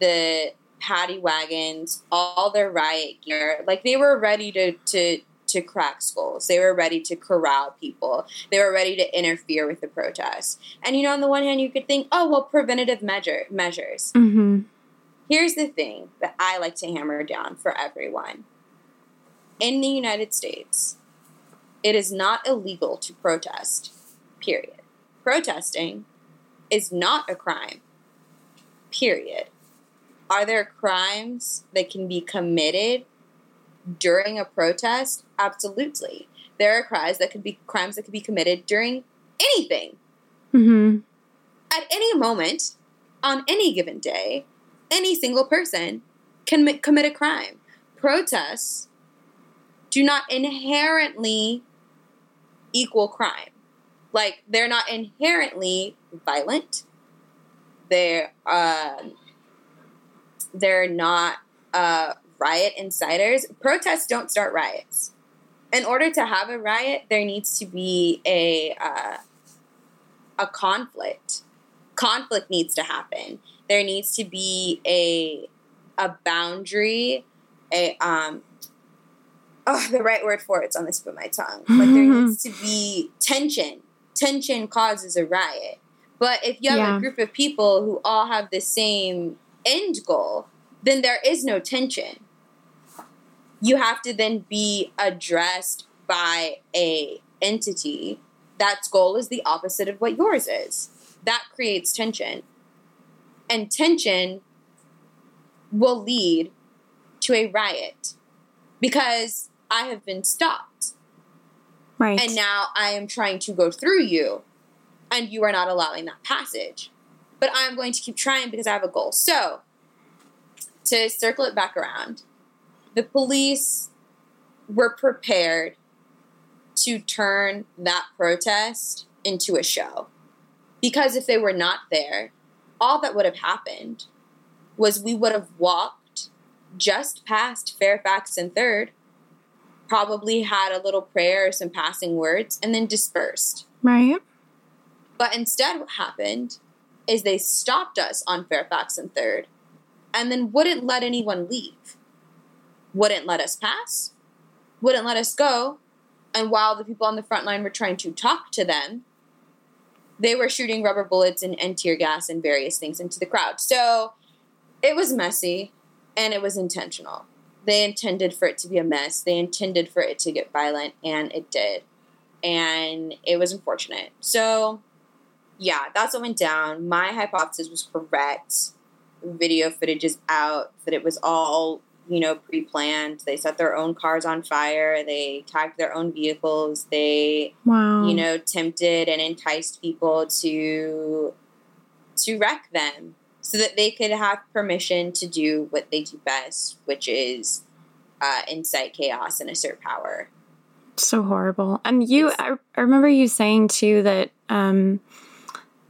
the paddy wagons, all their riot gear. Like they were ready to to to crack skulls. They were ready to corral people. They were ready to interfere with the protests. And you know, on the one hand, you could think, oh well, preventative measure measures. Mm-hmm. Here's the thing that I like to hammer down for everyone. In the United States, it is not illegal to protest, period. Protesting is not a crime, period. Are there crimes that can be committed during a protest? Absolutely. There are crimes that could be crimes that could be committed during anything Mm-hmm. at any moment, on any given day, any single person can mi- commit a crime. Protests do not inherently equal crime. Like, they're not inherently violent. They're, um, they're not uh, riot inciters. Protests don't start riots. In order to have a riot, there needs to be a uh, a conflict. Conflict needs to happen. There needs to be a a boundary, a um, oh, the right word for it's on the tip of my tongue. But there needs to be tension. Tension causes a riot. But if you have Yeah. a group of people who all have the same end goal, then there is no tension. You have to then be addressed by a entity that's goal is the opposite of what yours is. That creates tension. And tension will lead to a riot because I have been stopped. Right. And now I am trying to go through you, and you are not allowing that passage. But I'm going to keep trying because I have a goal. So, to circle it back around, the police were prepared to turn that protest into a show. Because if they were not there, all that would have happened was we would have walked just past Fairfax and Third, probably had a little prayer or some passing words, and then dispersed. right. But instead, what happened is they stopped us on Fairfax and Third and then wouldn't let anyone leave. Wouldn't let us pass, wouldn't let us go. And while the people on the front line were trying to talk to them, they were shooting rubber bullets and, and tear gas and various things into the crowd. So it was messy and it was intentional. They intended for it to be a mess, they intended for it to get violent, and it did. And it was unfortunate. So yeah, that's what went down. My hypothesis was correct. Video footage is out that it was all, you know, pre planned. They set their own cars on fire, they tagged their own vehicles, they, Wow. you know, tempted and enticed people to to wreck them so that they could have permission to do what they do best, which is uh, incite chaos and assert power. so horrible. And you, I, I remember you saying too that um,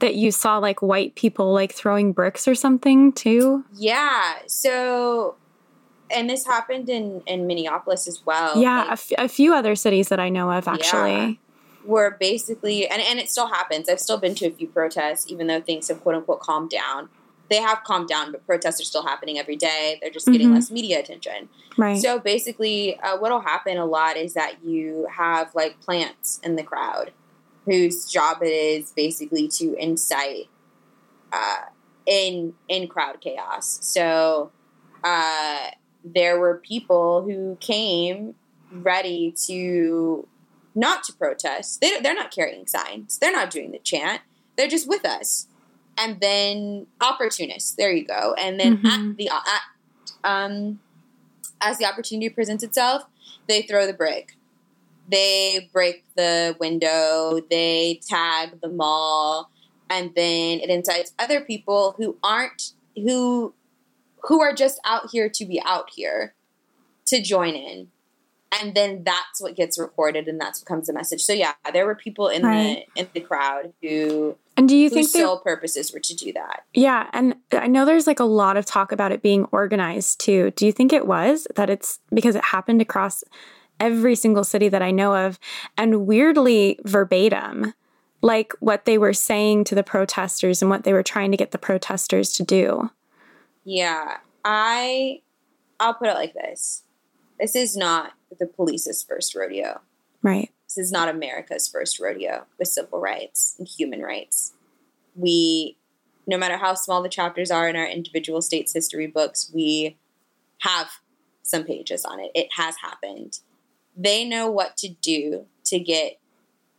that you saw like white people like throwing bricks or something too. Yeah. So, and this happened in in Minneapolis as well. yeah, Like, a, f- a few other cities that I know of Yeah. actually. where basically, and and it still happens. I've still been to a few protests, even though things have quote unquote calmed down. They have calmed down, but protests are still happening every day. They're just getting Mhm. less media attention. Right. So basically, uh, what'll happen a lot is that you have like plants in the crowd whose job it is basically to incite uh, in in crowd chaos. So uh, there were people who came ready to not to protest. They, they're not carrying signs. They're not doing the chant. They're just with us. And then opportunists. There you go. And then Mhm. at the at, um, as the opportunity presents itself, they throw the brick. They break the window. They tag the mall, and then it incites other people who aren't who who are just out here to be out here to join in. And then that's what gets recorded, and that's what becomes the message. So yeah, there were people in Right. the in the crowd who and do you think they sole purposes were to do that. Yeah, and I know there's like a lot of talk about it being organized too. Do you think it was that it's because it happened across every single city that I know of and weirdly verbatim, like what they were saying to the protesters and what they were trying to get the protesters to do? Yeah, I I'll put it like this. This is not the police's first rodeo. Right. This is not America's first rodeo with civil rights and human rights. We no matter how small the chapters are in our individual states history books, we have some pages on it. It has happened. They know what to do to get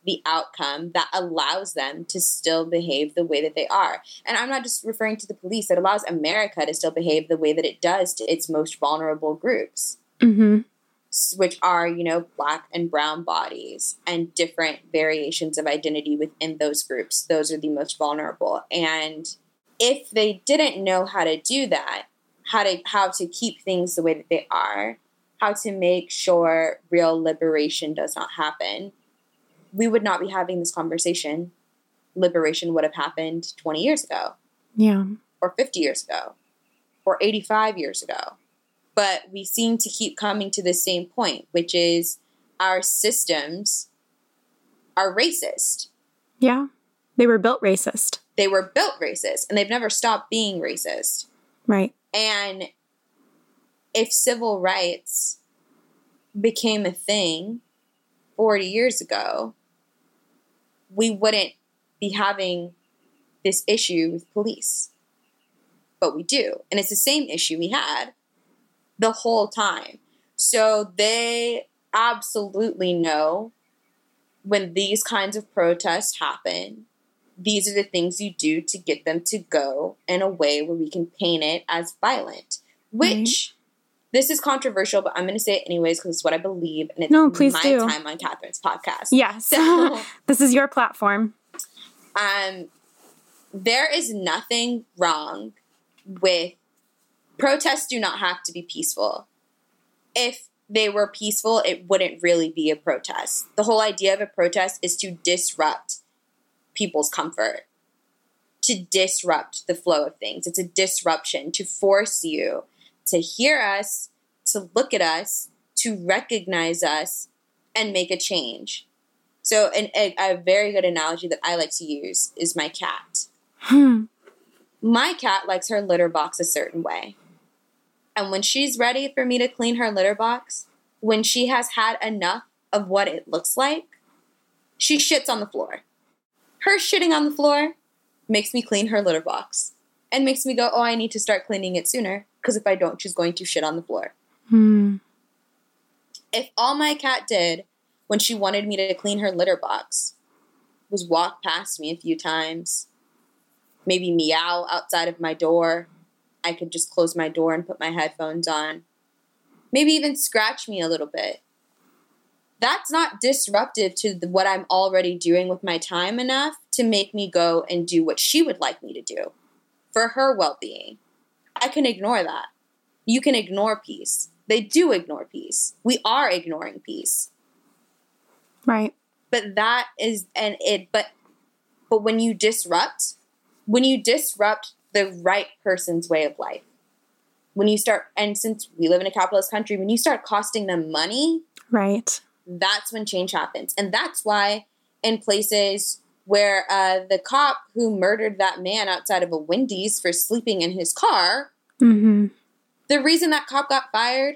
the outcome that allows them to still behave the way that they are. And I'm not just referring to the police, it allows America to still behave the way that it does to its most vulnerable groups, Mm-hmm. which are, you know, black and brown bodies and different variations of identity within those groups. Those are the most vulnerable. And if they didn't know how to do that, how to how to keep things the way that they are, how to make sure real liberation does not happen, we would not be having this conversation. Liberation would have happened 20 years ago Yeah. or 50 years ago or 85 years ago. But we seem to keep coming to the same point, which is our systems are racist. Yeah. They were built racist. They were built racist and they've never stopped being racist. Right. And if civil rights became a thing 40 years ago, we wouldn't be having this issue with police. But we do. And it's the same issue we had the whole time. So they absolutely know when these kinds of protests happen, these are the things you do to get them to go in a way where we can paint it as violent, which. Mm-hmm. This is controversial, but I'm going to say it anyways because it's what I believe, and it's no, please my do. time on Catherine's podcast. Yes, so, this is your platform. Um, there is nothing wrong with protests. Do not have to be peaceful. If they were peaceful, it wouldn't really be a protest. The whole idea of a protest is to disrupt people's comfort, to disrupt the flow of things. It's a disruption to force you to hear us, to look at us, to recognize us, and make a change. So, an, a, a very good analogy that I like to use is my cat. Hmm. My cat likes her litter box a certain way. And when she's ready for me to clean her litter box, when she has had enough of what it looks like, she shits on the floor. Her shitting on the floor makes me clean her litter box and makes me go, oh, I need to start cleaning it sooner because if I don't, she's going to shit on the floor. Hmm. If all my cat did when she wanted me to clean her litter box was walk past me a few times, maybe meow outside of my door, I could just close my door and put my headphones on. Maybe even scratch me a little bit. That's not disruptive to the, what I'm already doing with my time enough to make me go and do what she would like me to do for her well being. I can ignore that. You can ignore peace. They do ignore peace. We are ignoring peace. Right. But that is and it but but when you disrupt when you disrupt the right person's way of life. When you start, and since we live in a capitalist country, when you start costing them money, right, that's when change happens, and that's why in places where uh, the cop who murdered that man outside of a Wendy's for sleeping in his car, mm-hmm. the reason that cop got fired,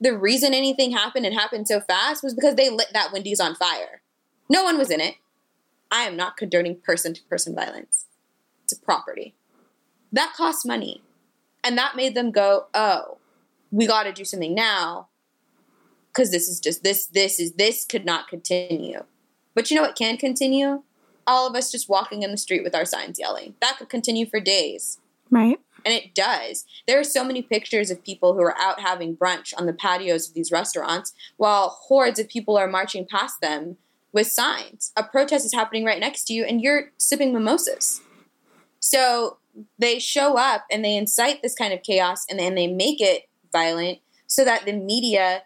the reason anything happened and happened so fast was because they lit that Wendy's on fire. No one was in it. I am not condoning person to person violence. It's a property. That costs money. And that made them go, oh, we got to do something now because this is just, this, this is, this could not continue. But you know what can continue? All of us just walking in the street with our signs yelling. That could continue for days. Right. And it does. There are so many pictures of people who are out having brunch on the patios of these restaurants while hordes of people are marching past them with signs. A protest is happening right next to you and you're sipping mimosas. So they show up and they incite this kind of chaos and then they make it violent so that the media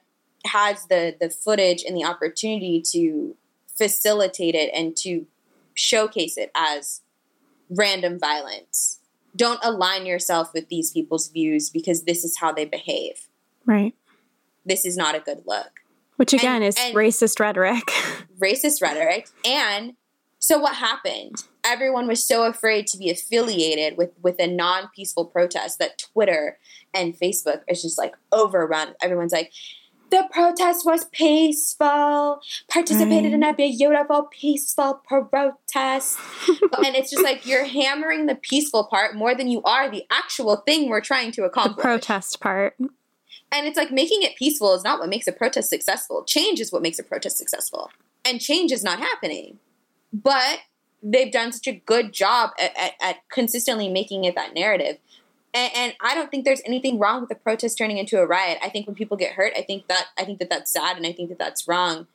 has the the footage and the opportunity to facilitate it and to showcase it as random violence. Don't align yourself with these people's views because this is how they behave. Right. This is not a good look. Which again and, is and racist rhetoric. racist rhetoric. And so what happened? Everyone was so afraid to be affiliated with with a non-peaceful protest that Twitter and Facebook is just like overrun. Everyone's like, the protest was peaceful, participated right. in a beautiful, peaceful protest. and it's just like you're hammering the peaceful part more than you are the actual thing we're trying to accomplish. The protest part. And it's like making it peaceful is not what makes a protest successful. Change is what makes a protest successful. And change is not happening but they've done such a good job at, at, at consistently making it that narrative. And, and, I don't think there's anything wrong with a protest turning into a riot. I think when people get hurt, I think that I think that that's sad, and I think that that's wrong.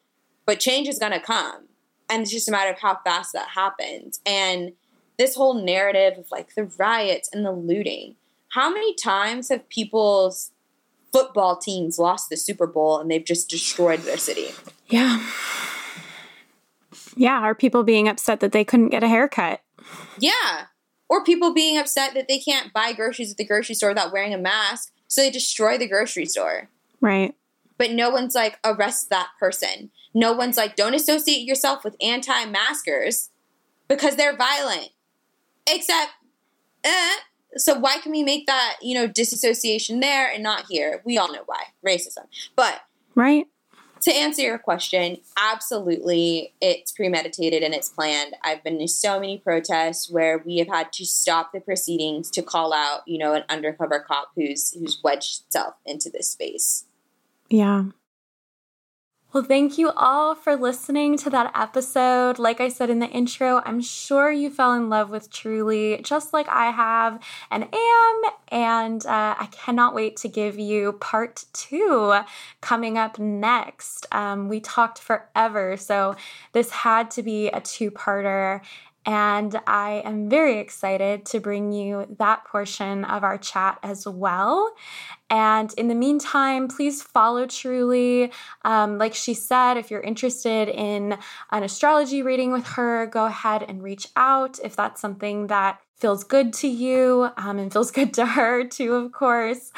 But change is going to come, and it's just a matter of how fast that happens. And this whole narrative of like the riots and the looting. How many times have people's football teams lost the Super Bowl and they've just destroyed their city? Yeah. Yeah, are people being upset that they couldn't get a haircut? Yeah. Or people being upset that they can't buy groceries at the grocery store without wearing a mask, so they destroy the grocery store. Right. But no one's like, arrest that person. No one's like, don't associate yourself with anti maskers because they're violent. Except, eh. So why can we make that, you know, disassociation there and not here? We all know why. Racism. But Right. To answer your question, absolutely, it's premeditated and it's planned. I've been to so many protests where we have had to stop the proceedings to call out, you know, an undercover cop who's who's wedged itself into this space. Yeah. Well, thank you all for listening to that episode. Like I said in the intro, I'm sure you fell in love with Truly, just like I have and am. And uh, I cannot wait to give you part two coming up next. Um, we talked forever, so this had to be a two parter. And I am very excited to bring you that portion of our chat as well. And in the meantime, please follow Truly. Um, like she said, if you're interested in an astrology reading with her, go ahead and reach out if that's something that feels good to you um, and feels good to her too, of course.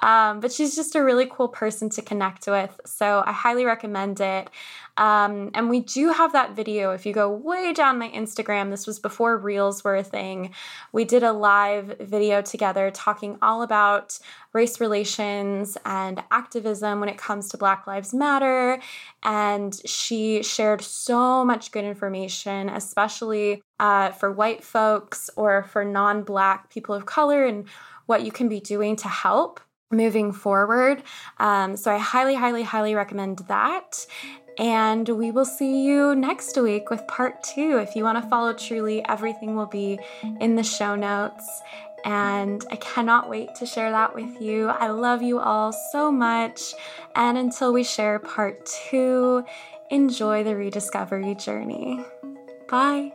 Um, but she's just a really cool person to connect with. So I highly recommend it. Um, and we do have that video. If you go way down my Instagram, this was before Reels were a thing. We did a live video together talking all about race relations and activism when it comes to Black Lives Matter. And she shared so much good information, especially uh, for white folks or for non Black people of color, and what you can be doing to help moving forward. Um, so I highly, highly, highly recommend that. And we will see you next week with part two. If you want to follow Truly, everything will be in the show notes. And I cannot wait to share that with you. I love you all so much. And until we share part two, enjoy the rediscovery journey. Bye.